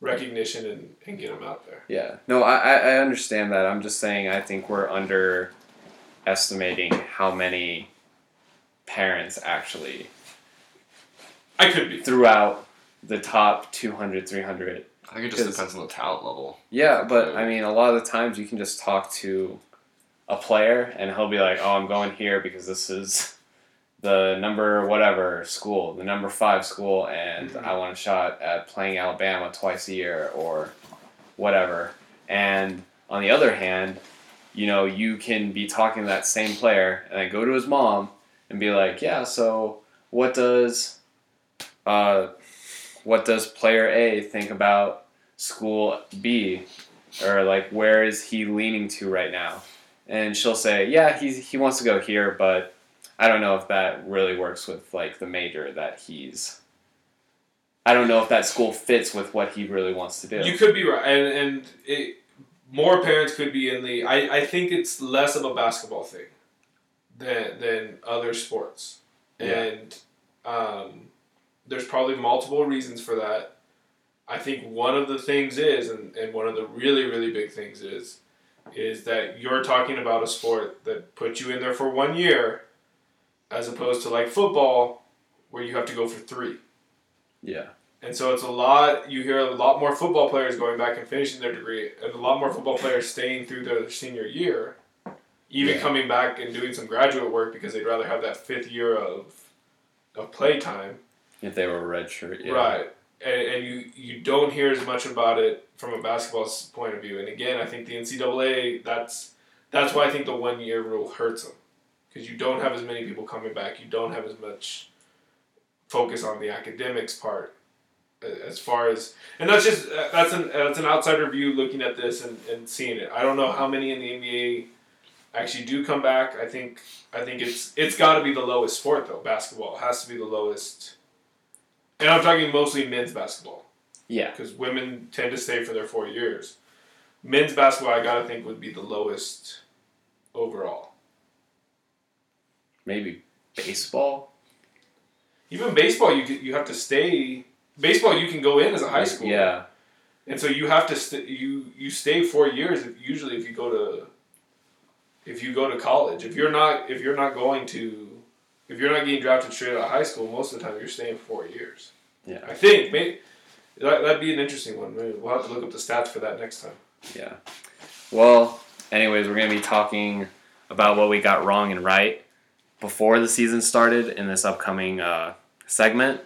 recognition and, and get him out there." yeah no I, I I understand that i'm just saying i think we're underestimating how many parents actually I could be. throughout the top 200 300 I think it just depends on the talent level. Yeah, but I mean, a lot of the times you can just talk to a player and he'll be like, "Oh, I'm going here because this is the number whatever school, the number five school, and Mhm. I want a shot at playing Alabama twice a year or whatever." And on the other hand, you know, you can be talking to that same player and then go to his mom and be like, "Yeah, so what does, uh, what does player A think about school B, or like where is he leaning to right now?" And she'll say, "Yeah, he he wants to go here, but I don't know if that really works with like the major that he's." I don't know if that school fits with what he really wants to do. You could be right, and and it, more parents could be in the. I, I think it's less of a basketball thing than than other sports, Yeah. and um, there's probably multiple reasons for that. I think one of the things is, and, and one of the really really big things is, is that you're talking about a sport that puts you in there for one year, as opposed to like football, where you have to go for three. yeah, And so it's a lot. You hear a lot more football players going back and finishing their degree, and a lot more football players staying through their senior year, even Yeah. coming back and doing some graduate work because they'd rather have that fifth year of of play time. If they were a red shirt, yeah. Right. And, and you, you don't hear as much about it from a basketball point of view. And again, I think the NCAA, that's that's why I think the one year rule hurts them. Because you don't have as many people coming back. You don't have as much focus on the academics part. As far as and that's just uh, that's an that's an outsider view looking at this and, and seeing it. I don't know how many in the NBA actually do come back. I think I think it's it's got to be the lowest sport though. Basketball has to be the lowest. And I'm talking mostly men's basketball Yeah. because women tend to stay for their four years. Men's basketball, I gotta think, would be the lowest overall. Maybe baseball. Even baseball, you you have to stay. Baseball, you can go in as a high school. Yeah. And so you have to st- you you stay four years. If, usually, if you go to if you go to college, if you're not if you're not going to if you're not getting drafted straight out of high school, most of the time you're staying four years. Yeah. I think maybe that, that'd be an interesting one. Maybe we'll have to look up the stats for that next time. Yeah. Well, anyways, we're going to be talking about what we got wrong and right before the season started in this upcoming uh, segment.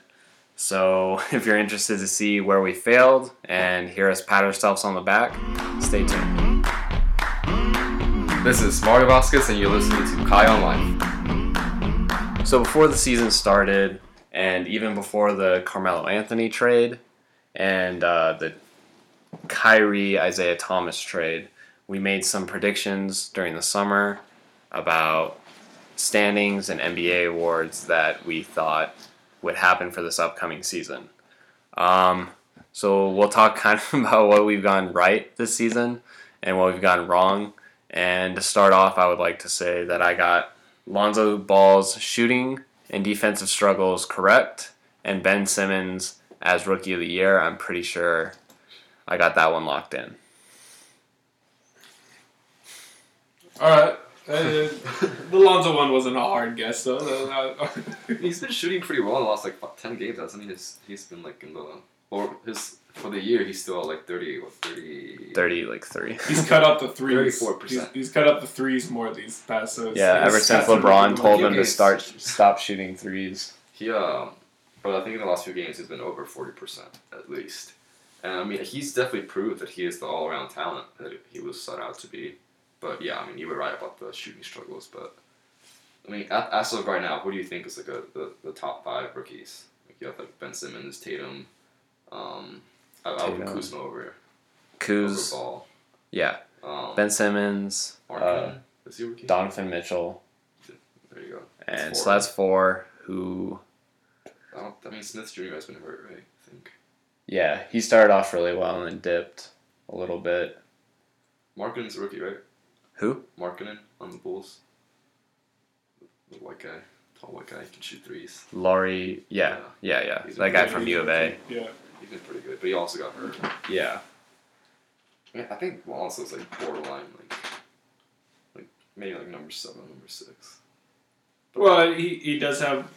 So, [laughs] if you're interested to see where we failed and hear us pat ourselves on the back, stay tuned. This is Mario Vasquez, and you're listening to Kai on Life. So, before the season started, and even before the Carmelo Anthony trade and uh, the Kyrie Isaiah Thomas trade, we made some predictions during the summer about standings and NBA awards that we thought would happen for this upcoming season. Um, so we'll talk [laughs] kind of about what we've gone right this season and what we've gone wrong. And to start off, I would like to say that I got Lonzo Ball's shooting and defensive struggles correct, and Ben Simmons as Rookie of the Year. I'm pretty sure I got that one locked in. All right. Uh, the Lonzo one wasn't a hard guess though. [laughs] He's been shooting pretty well in the last like ten games, hasn't he? He's, he's been like in the or his for the year he's still at like thirty or thirty. 30, like three. He's cut up the threes. 34%. He's, he's cut up the threes more these past. So it's- Yeah, his ever since LeBron looking told like- him to start stop shooting threes. He um, but I think in the last few games he's been over forty percent at least. And I mean he's definitely proved that he is the all around talent that he was set out to be. But yeah, I mean you were right about the shooting struggles, but I mean as of right now, who do you think is like a, the, the top five rookies? Like you have like Ben Simmons, Tatum, um, I, I would put Kuzma over over Kuz, Ball. yeah, Um, Ben Simmons, uh, is he? Donovan Mitchell, There you go. and Four. so that's four. Who, I, don't, I mean Smith Jr. has been hurt, right? I think. yeah, he started off really well and then dipped a little bit. Markkanen's a rookie, right? Who? Markkinen on the Bulls. The white guy, tall white guy, can shoot threes. Lauri, yeah, yeah, yeah, He's a that guy from U of A. Yeah. He's been pretty good, but he also got hurt. Yeah, I, mean, I think Lonzo's like borderline, like, like maybe like number seven, number six. Well, he, he does have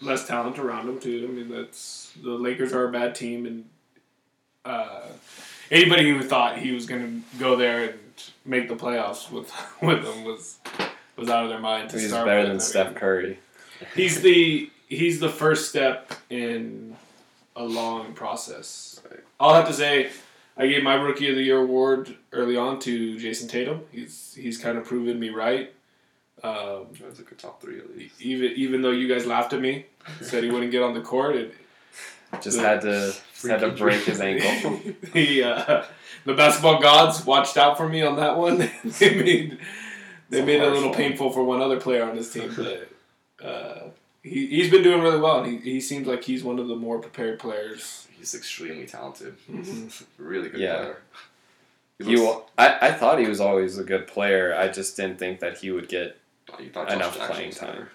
less talent around him too. I mean, that's the Lakers are a bad team, and uh, anybody who thought he was going to go there and make the playoffs with [laughs] with them was was out of their mind. To he's start better with. than I Steph mean, Curry. He's the he's the first step in a long process. Right. I'll have to say, I gave my Rookie of the Year award early on to Jayson Tatum. He's he's kind of proven me right. Um, That's like a top three at least. even even though you guys laughed at me, [laughs] said he wouldn't get on the court, it, Just The- had to just had to break his [laughs] ankle. [laughs] the uh, the basketball gods watched out for me on that one. they made they It's made it a harsh little one. painful for one other player on his team, but uh, he he's been doing really well, and he, he seems like he's one of the more prepared players. He's extremely talented. Mhm. really good Yeah. player. He He, looks- wa- I, I thought he was always a good player. I just didn't think that he would get. oh, you thought Josh enough Jackson playing time. better.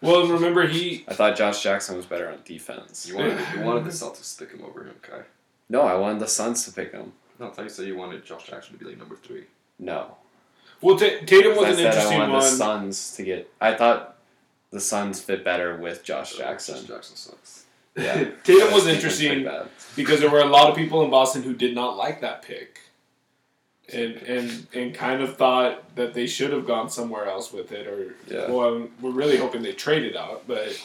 Well, remember he I thought Josh Jackson was better on defense. You wanted you wanted the [laughs] Celtics to pick him over him, Kai. No, I wanted the Suns to pick him. No, I thought you said you wanted Josh Jackson to be like number three. No, well Ta Tatum 'Cause was I an said I interesting wanted one. the Suns to get. I thought the Suns fit better with Josh Jackson. Josh Jackson sucks. Yeah, [laughs] Tatum was think it pretty interesting because there were a lot of people in Boston who did not like that pick. and and and kind of thought that they should have gone somewhere else with it, or Yeah. well, we're really hoping they traded it out, but.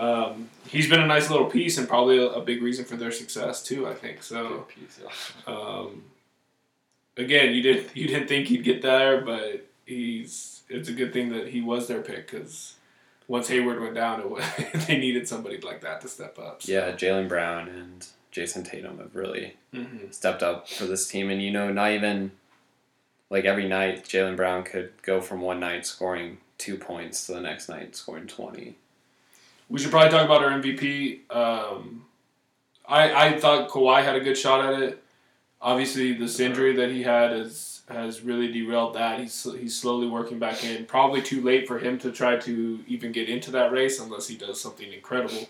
Um, he's been a nice little piece and probably a, a big reason for their success too. I think so. Piece, yeah. Um, again, you didn't you didn't think he'd get there, but he's it's a good thing that he was their pick because once Hayward went down, it was, [laughs] they needed somebody like that to step up. So. Yeah, Jaylen Brown and Jayson Tatum have really hmm stepped up for this team, and you know, not even like every night, Jaylen Brown could go from one night scoring two points to the next night scoring twenty. We should probably talk about our MVP. Um, I I thought Kawhi had a good shot at it. Obviously, this injury that he had has has really derailed that. He's he's slowly working back in. Probably too late for him to try to even get into that race unless he does something incredible.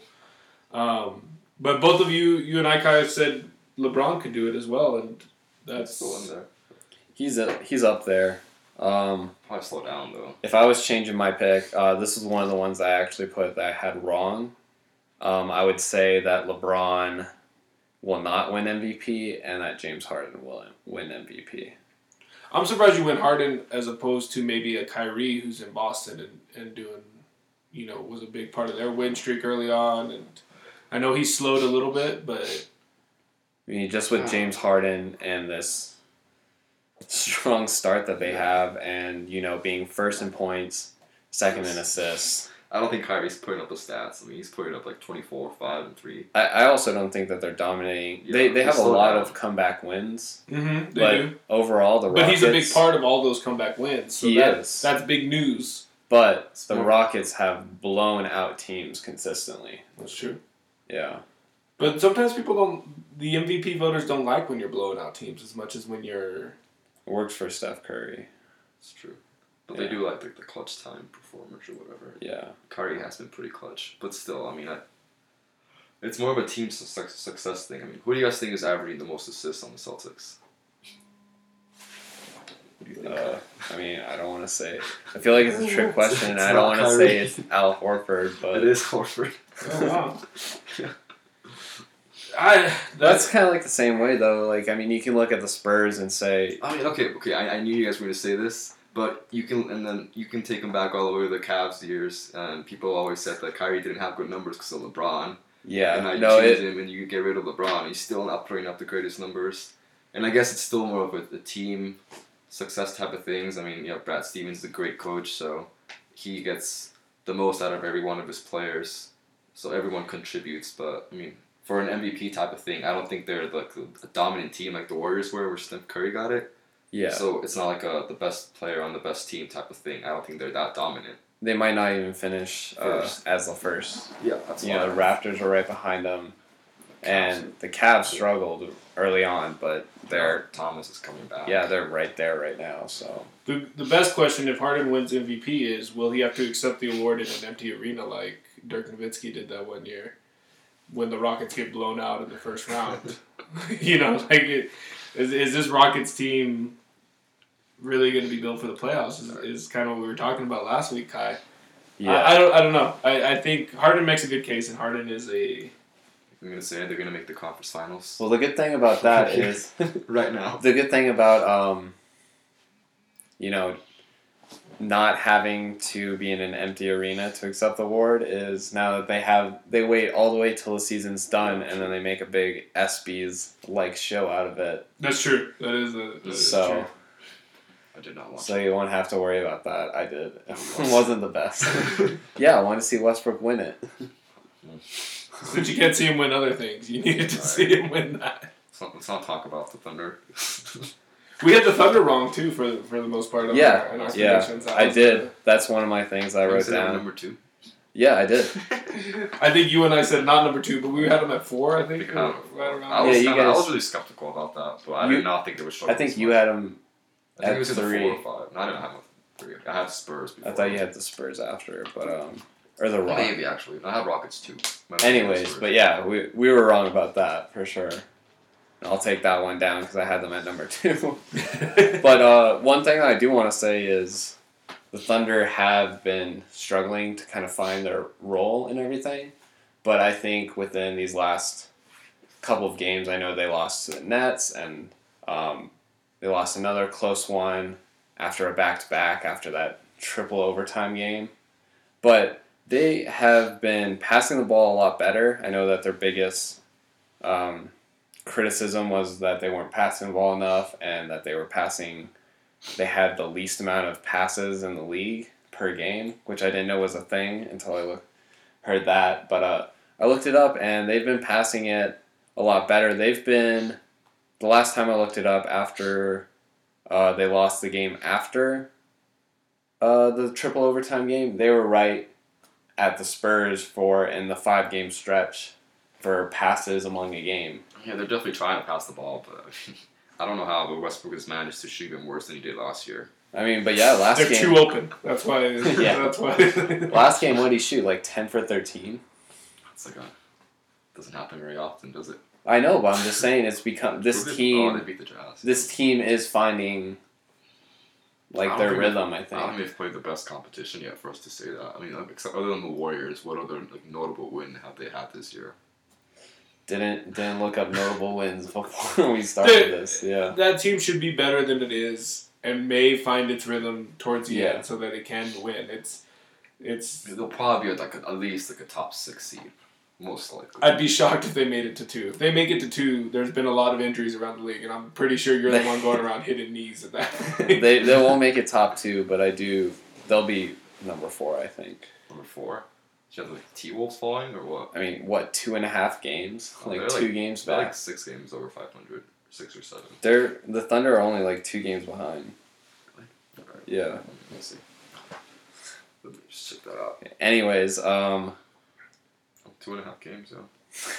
Um, but both of you, you and I, kind of said LeBron could do it as well, and that's Still in there. He's a, he's up there. Um, Probably slow down though. if I was changing my pick, uh, this is one of the ones I actually put that I had wrong. Um, I would say that LeBron will not win MVP and that James Harden will win MVP. I'm surprised you went Harden as opposed to maybe a Kyrie who's in Boston and, and doing, you know, was a big part of their win streak early on. And I know he slowed a little bit, but I mean, just with James Harden and this strong start that they have, and you know, being first in points, second in assists. I don't think Kyrie's putting up the stats. I mean, he's putting up like 24, 5, and 3. I, I also don't think that they're dominating. Yeah, they they they have a lot down. of comeback wins, mm-hmm, they but do. overall the Rockets But Rockets. he's a big part of all those comeback wins. So He that, is. that's big news. But the Smart. Rockets have blown out teams consistently. That's true. Yeah. But sometimes people don't, the MVP voters don't like when you're blowing out teams as much as when you're. It works for Steph Curry. It's true. But Yeah. they do like the, the clutch time performers or whatever. Yeah. Kyrie has been pretty clutch. But still, I mean, I, it's more of a team su- success thing. I mean, who do you guys think is averaging the most assists on the Celtics? What do you think? Uh, I mean, I don't want to say. I feel like it's a trick [laughs] question, and I don't want to say it's Al Horford, but it is Horford. Oh, wow. [laughs] I, That's that's. kind of like the same way, though. Like, I mean, you can look at the Spurs and say, I mean, okay, okay. I, I knew you guys were going to say this, but you can, and then you can take them back all the way to the Cavs years, and people always said that Kyrie didn't have good numbers because of LeBron. yeah, and now you no, choose it, him and you get rid of LeBron. He's still not putting up the greatest numbers. And I guess it's still more of a, a team success type of things. I mean, you know, Brad Stevens is a great coach, so he gets the most out of every one of his players. So everyone contributes. But I mean, for an MVP type of thing, I don't think they're like a dominant team like the Warriors were, where Steph Curry got it. Yeah, So it's not like a the best player on the best team type of thing. I don't think they're that dominant. they might not even finish uh, as the first. Yeah, that's You know, the Raptors are right behind them, and the Cavs struggled early on, but they're Thomas is coming back. yeah, they're right there right now. So The, the best question if Harden wins MVP is will he have to accept the award in an empty arena like Dirk Nowitzki did that one year when the Rockets get blown out in the first round? [laughs] [laughs] you know, like it, is, is this Rockets team really going to be built for the playoffs? Is, is kind of what we were talking about last week, Kai. yeah, I, I don't I don't know. I, I think Harden makes a good case, and Harden is a I'm gonna say they're gonna make the conference finals. well, the good thing about that [laughs] is [laughs] right now. the good thing about um, you know, not having to be in an empty arena to accept the award is now that they have they wait all the way till the season's done and then they make a big ESPYS like show out of it. that's true. That is a that is So true. I did not watch. so you won't have to worry about that. I did. [laughs] It wasn't the best. [laughs] yeah, I want to see Westbrook win it. [laughs] Since you can't see him win other things, you needed to Alright. see him win that. let's, not, let's not talk about the Thunder. We had the Thunder wrong too for for the most part. Yeah, our, our yeah, I was did. That's one of my things I wrote said they were down. number two. Yeah, I did. I think you and I said not number two, but we had them at four. I think Yeah. right around. I was, Yeah, you kinda- I was really skeptical about that, but I You- did not think they would show. I think you had them. I think it was in the three. four or five. No, I didn't have a three. I had Spurs before. I thought you had the Spurs after, but um, or the Rockets. maybe actually. I had Rockets too. Anyways, but yeah, we, we were wrong about that for sure. And I'll take that one down because I had them at number two. [laughs] but uh, one thing I do want to say is the Thunder have been struggling to kind of find their role in everything. But I think within these last couple of games, I know they lost to the Nets and um, they lost another close one after a back to back after that triple overtime game. But they have been passing the ball a lot better. I know that their biggest um, criticism was that they weren't passing the ball enough and that they were passing, they had the least amount of passes in the league per game, which I didn't know was a thing until I look, heard that. But uh, I looked it up and they've been passing it a lot better. They've been, the last time I looked it up after uh, they lost the game after uh, the triple overtime game, they were right at the Spurs for in the five game stretch for passes among a game. Yeah, they're definitely trying to pass the ball, but [laughs] I don't know how Westbrook has managed to shoot even worse than he did last year. I mean, but yeah, last game. They're game. too open. That's why. [laughs] Yeah. That's why. Last game, what did he shoot? Like ten for thirteen. It's like a doesn't happen very often, does it? I know, but I'm just saying it's become [laughs] this Who team. Oh, they beat the Jazz. This team is finding like their rhythm. I I don't think. think they've played the best competition yet for us to say that. I mean, like, except other than the Warriors, what other like notable win have they had this year? Didn't didn't look up notable wins [laughs] before we started Dude. this. Yeah. that team should be better than it is, and may find its rhythm towards the Yeah. end so that it can win. It's, it's. They'll probably be like a, at least like a top six seed, most likely. I'd be shocked if they made it to two. If they make it to two, there's been a lot of injuries around the league, and I'm pretty sure you're the one going around [laughs] hitting knees at that. [laughs] point. they they won't make it top two, but I do. They'll be number four. I think. Number four. Do you have like T Wolves falling or what? I mean, what two and a half games? Oh, Like two like- games back. like six games over five hundred, six or seven. They're the Thunder are only like two games behind. Alright, Yeah. Let me see. Let me just check that out. Anyways, um, Two and a half games, [laughs] yeah.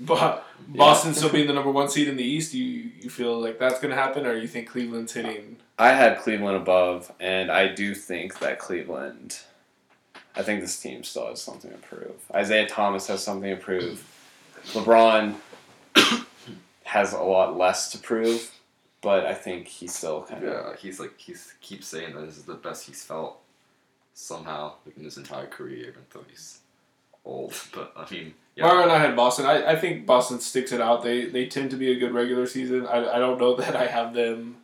But Boston still being the number one seed in the East, you you feel like that's going to happen, or you think Cleveland's hitting? I had Cleveland above, and I do think that Cleveland. I think this team still has something to prove. Isaiah Thomas has something to prove. LeBron [coughs] has a lot less to prove, but I think he's still kind of. Yeah, he's like he's keeps saying that this is the best he's felt somehow like in his entire career, even though he's old. But I mean, yeah, Mario and I had Boston. I, I think Boston sticks it out. They they tend to be a good regular season. I, I don't know [laughs] that I have them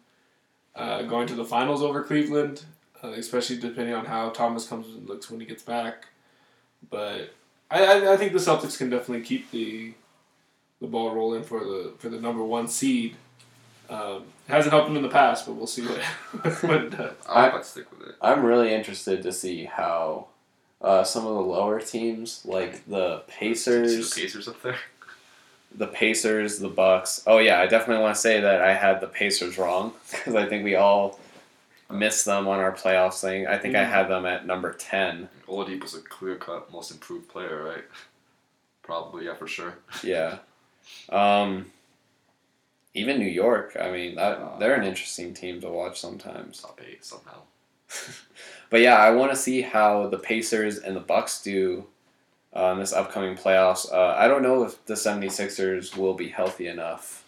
uh, going to the finals over Cleveland, uh, especially depending on how Thomas comes and looks when he gets back. But I, I, I think the Celtics can definitely keep the the ball rolling for the for the number one seed. Um, it hasn't helped them in the past, but we'll see what [laughs] what it does. I might stick with it. I'm really interested to see how uh, some of the lower teams, like the Pacers, the Pacers up there. the Pacers, the Bucks. Oh yeah, I definitely want to say that I had the Pacers wrong [laughs] because I think we all missed them on our playoffs thing. I think I Mhm. had them at number ten. Oladipo's a clear cut most improved player, right? Probably, yeah, for sure. [laughs] Yeah. Um, even New York. I mean, that, they're an interesting team to watch sometimes. Top eight somehow. [laughs] But yeah, I want to see how the Pacers and the Bucks do uh, in this upcoming playoffs. Uh, I don't know if the 76ers will be healthy enough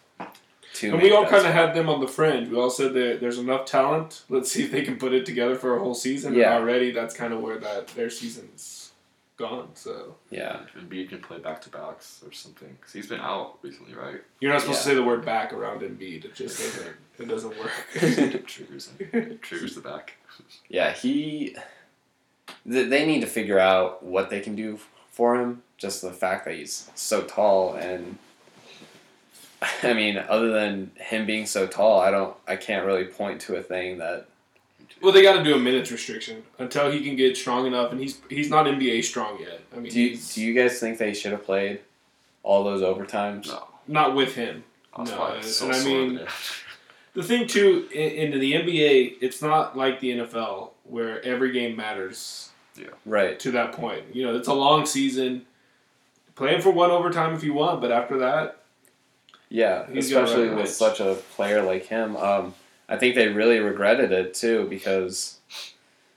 to. And make we all kind of had them on the fringe. We all said that there's enough talent. Let's see if they can put it together for a whole season. Yeah. And already that's kind of where that their season's gone. So Yeah. and Embiid can play back to backs or something because he's been out recently, right? you're not supposed to say the word back around Embiid. It just doesn't. It doesn't work. [laughs] It triggers him. It [laughs] triggers the back. Yeah, he. th- They need to figure out what they can do for him. Just the fact that he's so tall and. [laughs] I mean, other than him being so tall, I don't. I can't really point to a thing that. well, they got to do a minutes restriction until he can get strong enough, and he's he's not NBA strong yet. I mean, Do you, do you guys think they should have played all those overtimes? No, not with him. that's No, why it's so and I mean- there. The thing too, in, in the NBA, it's not like the NFL where every game matters Yeah. Right. to that point. You know, it's a long season. Playing for one overtime if you want, but after that, Yeah, He's especially with such a player like him. Um, I think they really regretted it too because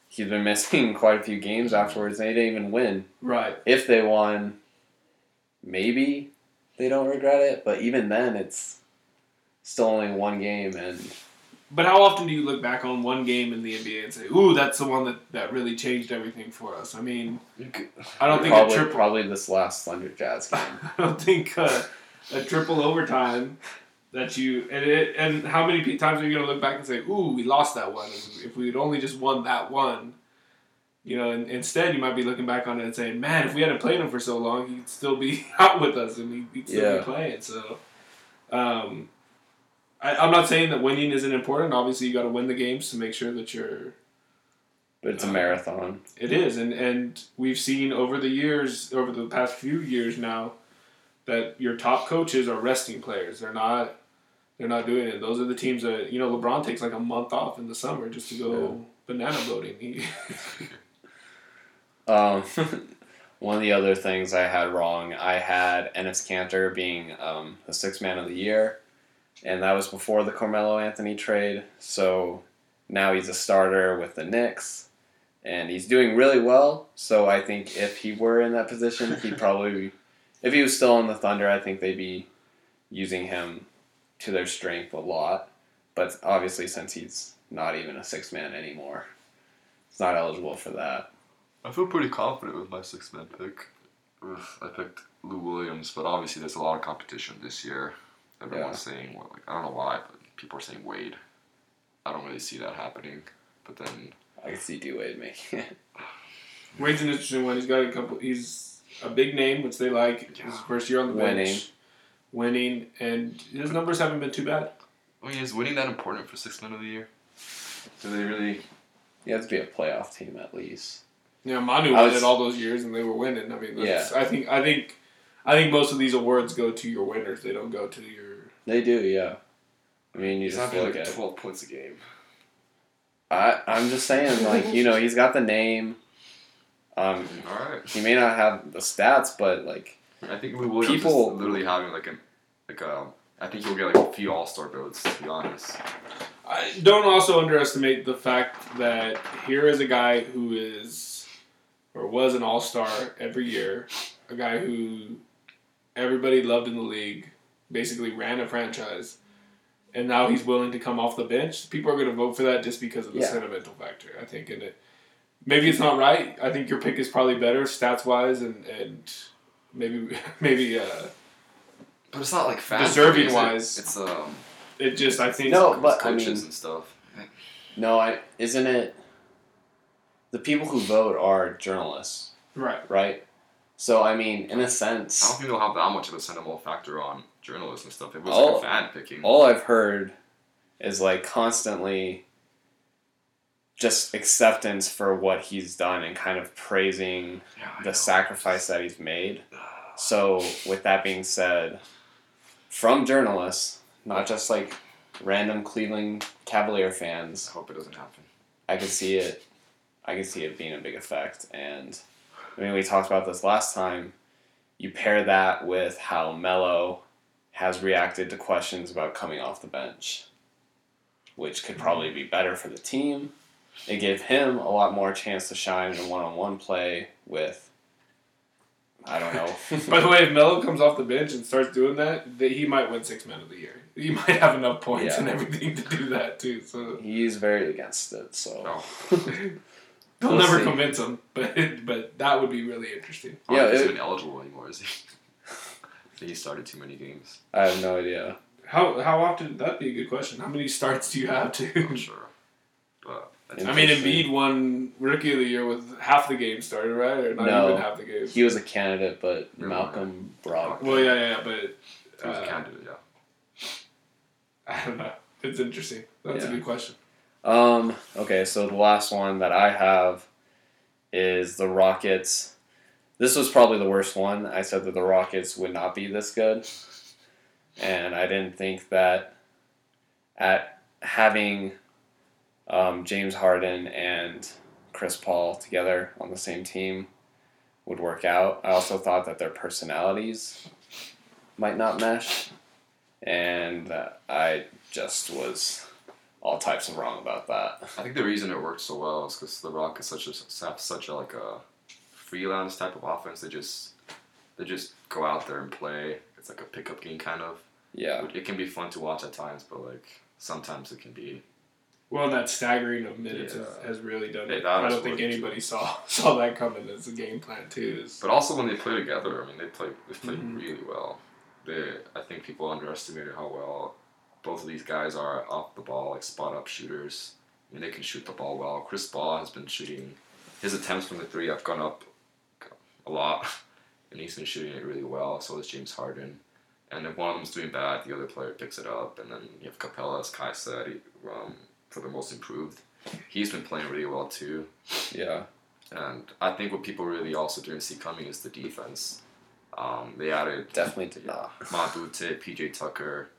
he's been [laughs] missing quite a few games afterwards. and They didn't even win. right? If they won, maybe they don't regret it. But even then, it's still only one game, and But how often do you look back on one game in the NBA and say, "Ooh, that's the one that, that really changed everything for us"? I mean, I don't think probably a triple. probably this last Thunder Jazz [laughs] game. I don't think uh, a triple overtime that you and it, and how many times are you gonna look back and say, "Ooh, we lost that one. If we had only just won that one." You know, and instead you might be looking back on it and saying, "Man, if we hadn't played him for so long, he'd still be [laughs] out with us and he'd, he'd still Yeah. be playing." So, um, I, I'm not saying that winning isn't important. Obviously, you got to win the games to make sure that you're But it's a marathon. it is, and and we've seen over the years, over the past few years now, that your top coaches are resting players. They're not, they're not doing it. Those are the teams that you know. LeBron takes like a month off in the summer just to go banana boating. [laughs] Um, [laughs] one of the other things I had wrong, I had Enes Kanter being um, the sixth man of the year, and that was before the Carmelo Anthony trade. So now he's a starter with the Knicks, and he's doing really well. So I think if he were in that position, he'd [laughs] probably, if he was still on the Thunder, I think they'd be using him to their strength a lot. But obviously, since he's not even a six man anymore, he's not eligible for that. I feel pretty confident with my six man pick. I picked Lou Williams, but obviously there's a lot of competition this year. Everyone's saying, well, like, I don't know why, but people are saying Wade. I don't really see that happening. But then, I can see D Wade making it. [sighs] Wade's an interesting one. He's got a couple. He's a big name, which they like. His first year on the Winning. bench, winning, and his numbers haven't been too bad. Oh, I mean, is winning that important for six men of the year? Do they really? You have to be a playoff team at least. Yeah, Manu I won it all those years, and they were winning. I mean, that's, I think, I think, I think most of these awards go to your winners. They don't go to your. They do, yeah. I mean, you He's just not look like at. twelve points a game. I I'm just saying, like you know, he's got the name. Um, All right. he may not have the stats, but like I think Lou Williams People- is literally having like a like a. I think he'll get like a few All Star votes. To be honest. I don't also underestimate the fact that here is a guy who is or was an all star every year, a guy who everybody loved in the league, basically ran a franchise, and now he's willing to come off the bench. People are going to vote for that just because of the Yeah. sentimental factor. I think, and it maybe it's not right. I think your pick is probably better stats wise, and and maybe [laughs] maybe uh, But it's not like fan Deserving is it? wise. It's um it just I think No, it's but I coaches mean- and stuff. no, I isn't it. The people who vote are journalists, right. right? So I mean, in a sense, I don't think they'll have that much of a sentimental factor on journalists and stuff. It was Oh. like fan picking. all I've heard is like constantly just acceptance for what he's done and kind of praising Yeah, the know. sacrifice that he's made. [sighs] So, with that being said, from journalists, not just like random Cleveland Cavalier fans. I hope it doesn't happen. I can see it. I can see it being a big effect. And I mean, we talked about this last time. You pair that with how Melo has reacted to questions about coming off the bench, which could probably be better for the team. It gave him a lot more chance to shine in one on one play with, I don't know. [laughs] By the way, if Melo comes off the bench and starts doing that, th- he might win six men of the year. He [laughs] might have enough points Yeah. and everything to do that too. So He's very against it, so. No. Oh. [laughs] they'll We'll never see. convince him, [laughs] but but that would be really interesting. I don't Yeah, think he's it- even eligible anymore, is he? I [laughs] think he started too many games. I have no idea. How how often? That'd be a good question. How many starts do you have I'm to? sure. But I mean, Interesting. Embiid won Rookie of the Year with half the game started, right? Or not No. even half the game. He was a candidate, but Yeah. Malcolm Brogdon. Well, yeah, yeah, but he was a uh, candidate, yeah. [laughs] I don't know. It's interesting. That's a good question. Um, okay, so the last one that I have is the Rockets. This was probably the worst one. I said that the Rockets would not be this good. And I didn't think that at having um, James Harden and Chris Paul together on the same team would work out. I also thought that their personalities might not mesh. And uh, I just was all types of wrong about that. I think the reason it worked so well is because the Rockets such a have such a like a freelance type of offense. They just they just go out there and play. It's like a pickup game kind of. Yeah. It can be fun to watch at times, but like sometimes it can be. Well, that staggering of minutes Yeah. has, has really done it. that I don't think really anybody saw [laughs] saw that coming as a game plan too. Is But also when they play together, I mean, they play they play Mhm. really well. They I think people underestimated how well both of these guys are off the ball, like spot up shooters. I mean, they can shoot the ball well. Chris Paul has been shooting. His attempts from the three have gone up a lot, [laughs] and he's been shooting it really well. So is James Harden. And if one of them's doing bad, the other player picks it up. And then you have Capela, as Kai said, um, for the most improved. He's been playing really well too. Yeah. And I think what people really also didn't see coming is the defense. Um, they added Definitely did not. Mbah a Moute, PJ Tucker,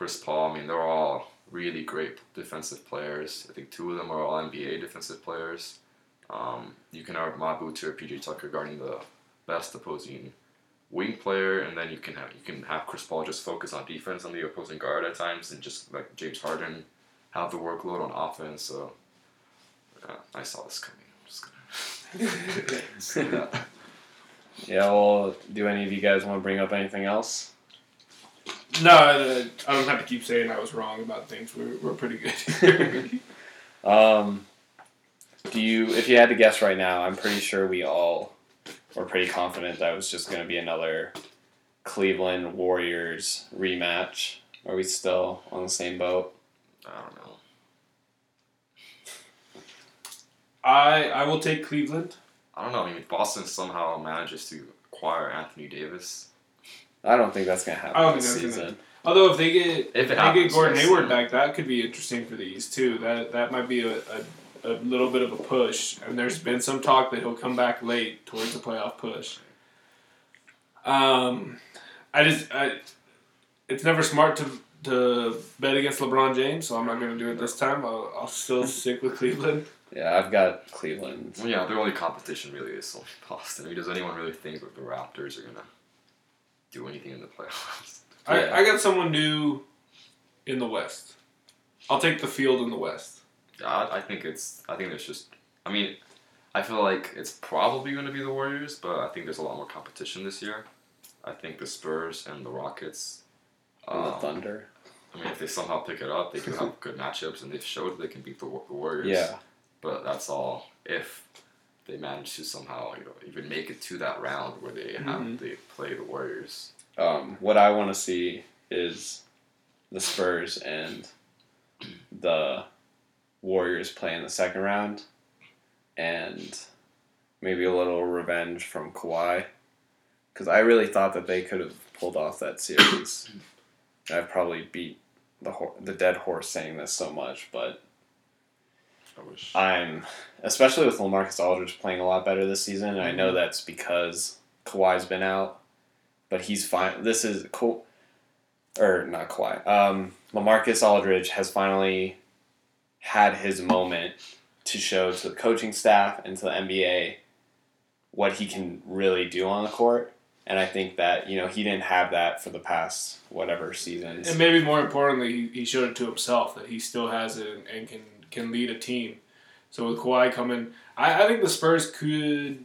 Chris Paul. I mean, they're all really great defensive players. I think two of them are all NBA defensive players. Um, you can have Mbah a Moute or PJ Tucker guarding the best opposing wing player, and then you can have you can have Chris Paul just focus on defense on the opposing guard at times, and just like James Harden have the workload on offense. So yeah, I saw this coming. I'm just gonna [laughs] say [laughs] that. Yeah. Well, do any of you guys want to bring up anything else? No, I, I don't have to keep saying I was wrong about things. We're, we're pretty good. [laughs] Um, do you, if you had to guess right now, I'm pretty sure we all were pretty confident that it was just going to be another Cleveland Warriors rematch. Are we still on the same boat? I don't know. I I will take Cleveland. I don't know. I mean, if Boston somehow manages to acquire Anthony Davis, I don't think that's going to happen I don't this think that's season. Although if they get If it if they happens, get Gordon. Hayward back, that could be interesting for the East too. That that might be a, a, a little bit of a push. And there's been some talk that he'll come back late towards the playoff push. Um, I just I, it's never smart to to bet against LeBron James, so I'm not going to do it this time. I'll, I'll still [laughs] stick with Cleveland. Yeah, I've got Cleveland. well, yeah, their only competition really is only Boston. I mean, does anyone really think that the Raptors are gonna do anything in the playoffs? Yeah. [laughs] I, I got someone new in the West. I'll take the field in the West. I, I think it's. I think there's just. I mean, I feel like it's probably going to be the Warriors, but I think there's a lot more competition this year. I think the Spurs and the Rockets. And the um, Thunder. I mean, if they somehow pick it up, they do have [laughs] good matchups, and they've showed they can beat the, the Warriors. Yeah. But that's all if they manage to somehow you know even make it to that round where they have Mhm. they play the Warriors. Um, what I want to see is the Spurs and the Warriors play in the second round, and maybe a little revenge from Kawhi, because I really thought that they could have pulled off that series. [clears throat] I've probably beat the hor- the dead horse saying this so much, but I wish. I'm especially with LaMarcus Aldridge playing a lot better this season, and I know that's because Kawhi's been out, but he's fine. This is cool, or not Kawhi. Um, LaMarcus Aldridge has finally had his moment to show to the coaching staff and to the NBA what he can really do on the court. And I think that you know he didn't have that for the past whatever seasons. And maybe more importantly, he, showed it to himself that he still has it and can can lead a team. So with Kawhi coming, I, I think the Spurs could,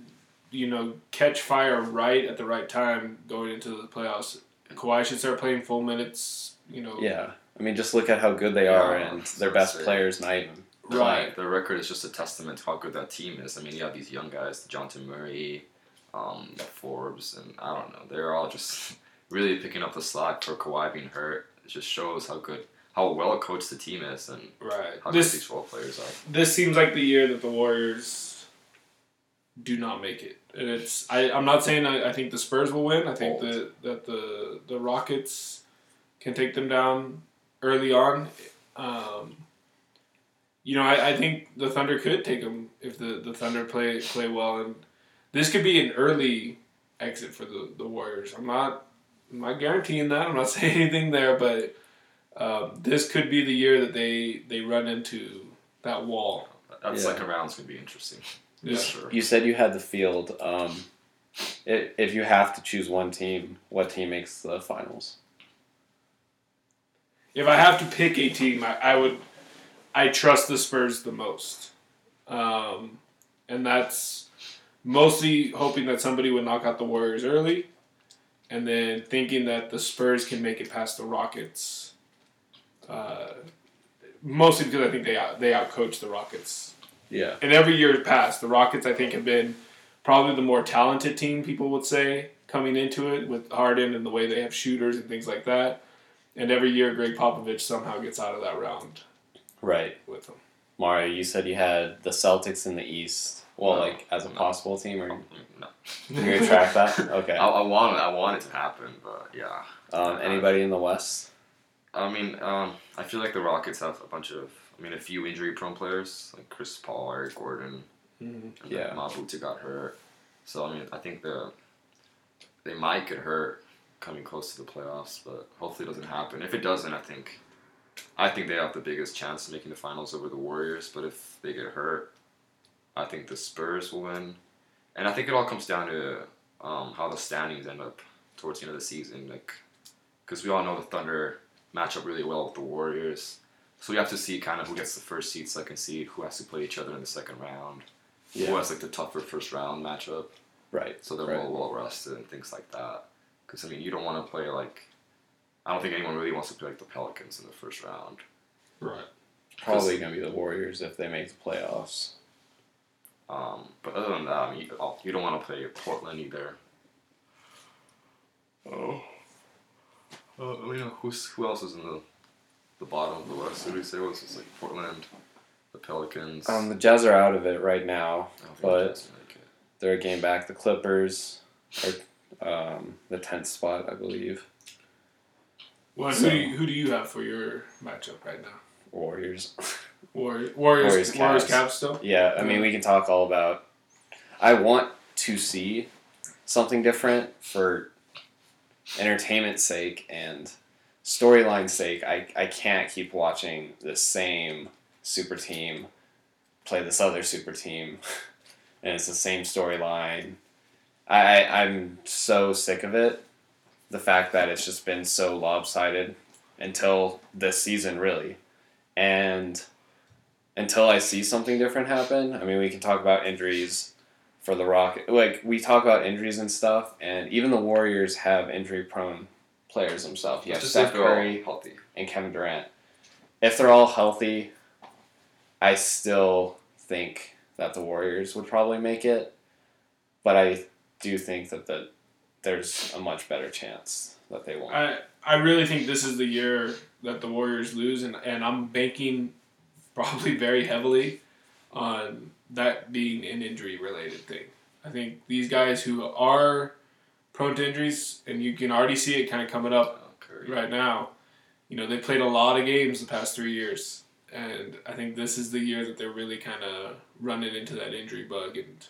you know, catch fire right at the right time going into the playoffs. Kawhi should start playing full minutes. You know, Yeah, I mean, just look at how good they Yeah, are, and their best say. players not even Right. playing. Their record is just a testament to how good that team is. I mean, you have these young guys, Jonathan Murray, um, Forbes, and I don't know. They're all just [laughs] really picking up the slack for Kawhi being hurt. It just shows how good, how well coached the team is, and right. how good This these role players are. this seems like the year that the Warriors do not make it, and it's. I, I'm not saying I, I think the Spurs will win. I think that that the the Rockets can take them down early on. Um, you know, I, I think the Thunder could take them if the, the Thunder play play well, and this could be an early exit for the, the Warriors. I'm not I'm not guaranteeing that. I'm not [laughs] saying anything there, but um, this could be the year that they they run into that wall. That Yeah. second round's gonna be interesting. Yeah. For sure. You said you had the field. Um, i if you have to choose one team, what team makes the finals? If I have to pick a team, I, I would I trust the Spurs the most, um, and that's mostly hoping that somebody would knock out the Warriors early, and then thinking that the Spurs can make it past the Rockets. Uh, mostly because I think they out, they outcoach the Rockets Yeah, And every year past, the Rockets I think have been probably the more talented team. People would say coming into it with Harden and the way they have shooters and things like that. and every year Gregg Popovich somehow gets out of that round Right. with them. Mario, you said you had the Celtics in the East. Well, No, like as a no. possible team, or No. you're gonna track that? [laughs] Okay. I, I want it. I want it to happen, but yeah. Um, anybody in the West? I mean, um, I feel like the Rockets have a bunch of, I mean, a few injury-prone players like Chris Paul, Eric Gordon, Mhm. and Yeah. then Mbah a Moute got hurt. So I mean, I think the they might get hurt coming close to the playoffs, but hopefully it doesn't happen. If it doesn't, I think I think they have the biggest chance of making the finals over the Warriors. But if they get hurt, I think the Spurs will win, and I think it all comes down to um, how the standings end up towards the end of the season. Like, because we all know the Thunder match up really well with the Warriors. So we have to see kind of who gets the first seed, second seed, who has to play each other in the second round, who has like the tougher first round matchup. Right. So they're right. well well rested and things like that. Because I mean, you don't want to play like. I don't think anyone really wants to play like the Pelicans in the first round. Right. Probably gonna be the Warriors if they make the playoffs. Um, but other than that, I mean, you, oh, you don't want to play Portland either. Oh. Uh, I mean, who's who else is in the the bottom of the West? Who did we say was it's like Portland, the Pelicans. Um, the Jazz are out of it right now. I don't think but- the Jazz make it. They're a game back. The Clippers are um, the tenth spot, I believe. Well, So- who, do you, who do you have for your matchup right now? Warriors. Warriors, Warriors, Warriors, Warriors, Cavs. Cavs still. Yeah, I mean, we can talk all about. I want to see something different for entertainment's sake and storyline's sake. I, I can't keep watching the same super team play this other super team, [laughs] and it's the same storyline. I I'm so sick of it. The fact that it's just been so lopsided until this season, really, and until I see something different happen. I mean, we can talk about injuries for the Rocket. Like we talk about injuries and stuff, and even the Warriors have injury-prone players themselves. You have Steph if they're all Curry healthy. and Kevin Durant. If they're all healthy, I still think that the Warriors would probably make it, but I do think that the, there's a much better chance that they won't. I I really think this is the year that the Warriors lose, and, and I'm banking probably very heavily on that being an injury related thing. I think these guys who are prone to injuries, and you can already see it kind of coming up Uh, right now. You know, they played a lot of games the past three years, and I think this is the year that they're really kind of running into that injury bug. And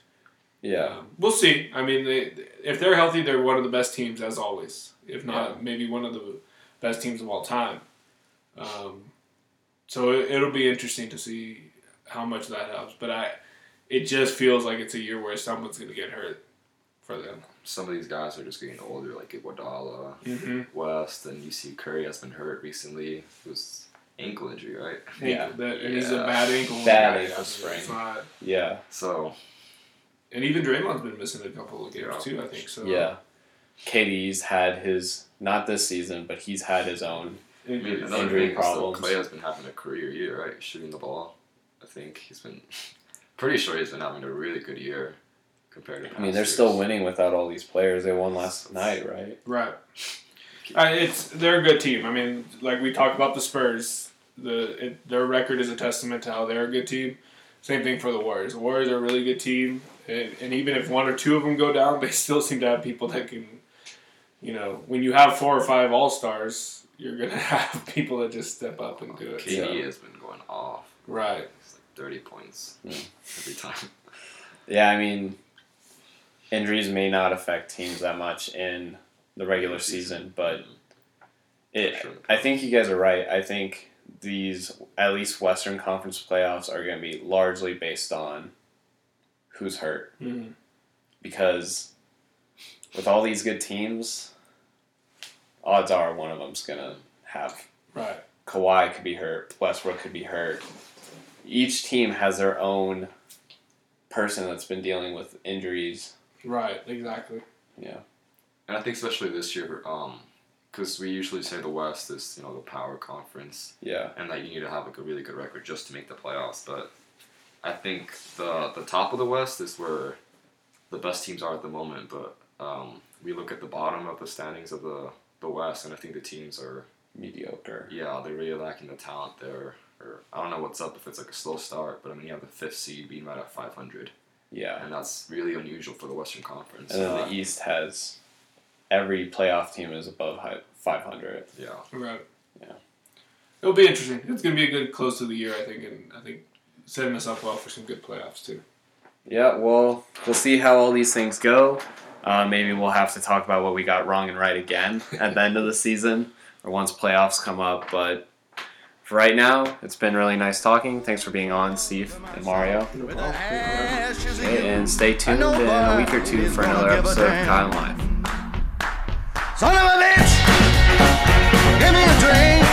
yeah, um, we'll see. I mean, they, if they're healthy, they're one of the best teams as always. If not, maybe one of the best teams of all time. Um, so it, it'll be interesting to see how much that helps. But I, it just feels like it's a year where someone's going to get hurt for them. Some of these guys are just getting older, like Iguodala, Mm-hmm. West, and you see Curry has been hurt recently. It was ankle injury, right? Yeah. that, and he's a Yeah. bad ankle. Bad guy. ankle sprain. yeah, So and even Draymond's been missing a couple of games Yeah. too. I think so. yeah. KD's had his not this season, but he's had his own. I mean, Injuries. another Injury thing is problems. Clay has been having a career year, right? Shooting the ball. I think he's been pretty sure he's been having a really good year compared to. I mean, they're years. still winning without all these players. They won last night, right? Right. Uh, it's they're a good team. I mean, like we talked about the Spurs, the it, their record is a testament to how they're a good team. Same thing for the Warriors. The Warriors are a really good team, and, and even if one or two of them go down, [laughs] they still seem to have people that can, you know, when you have four or five All Stars, you're gonna [laughs] have people that just step up and do it. KD So- has been going off. Right. It's like thirty points Hmm. every time. Yeah, I mean, injuries may not affect teams that much in the regular season, but it. Sure. I think you guys are right. I think these at least Western Conference playoffs are going to be largely based on who's hurt Mhm. because with all these good teams, odds are one of them's going to have Right. Kawhi could be hurt, Westbrook could be hurt. Each team has their own person that's been dealing with injuries. Right. Exactly. Yeah. And I think especially this year, um, because we usually say the West is you know the power conference, Yeah. and that you need to have like a really good record just to make the playoffs. But I think the the top of the West is where the best teams are at the moment. But um, we look at the bottom of the standings of the the West, and I think the teams are mediocre. Yeah, they're really lacking the talent there. Or I don't know what's up if it's like a slow start, but I mean you have the fifth seed being right at 500, Yeah. and that's really unusual for the Western Conference. And then Uh, the East has every playoff team is above hi- 500. yeah, Right. Yeah. It'll be interesting. It's gonna be a good close to the year, I think, and I think setting us up well for some good playoffs too. Yeah, well, we'll see how all these things go. Uh, maybe we'll have to talk about what we got wrong and right again at the end of the season or once playoffs come up. But for right now, it's been really nice talking. Thanks for being on, Steve and Mario. And stay tuned in a week or two for another episode of Kyle Live. Son of a bitch! Give me a drink!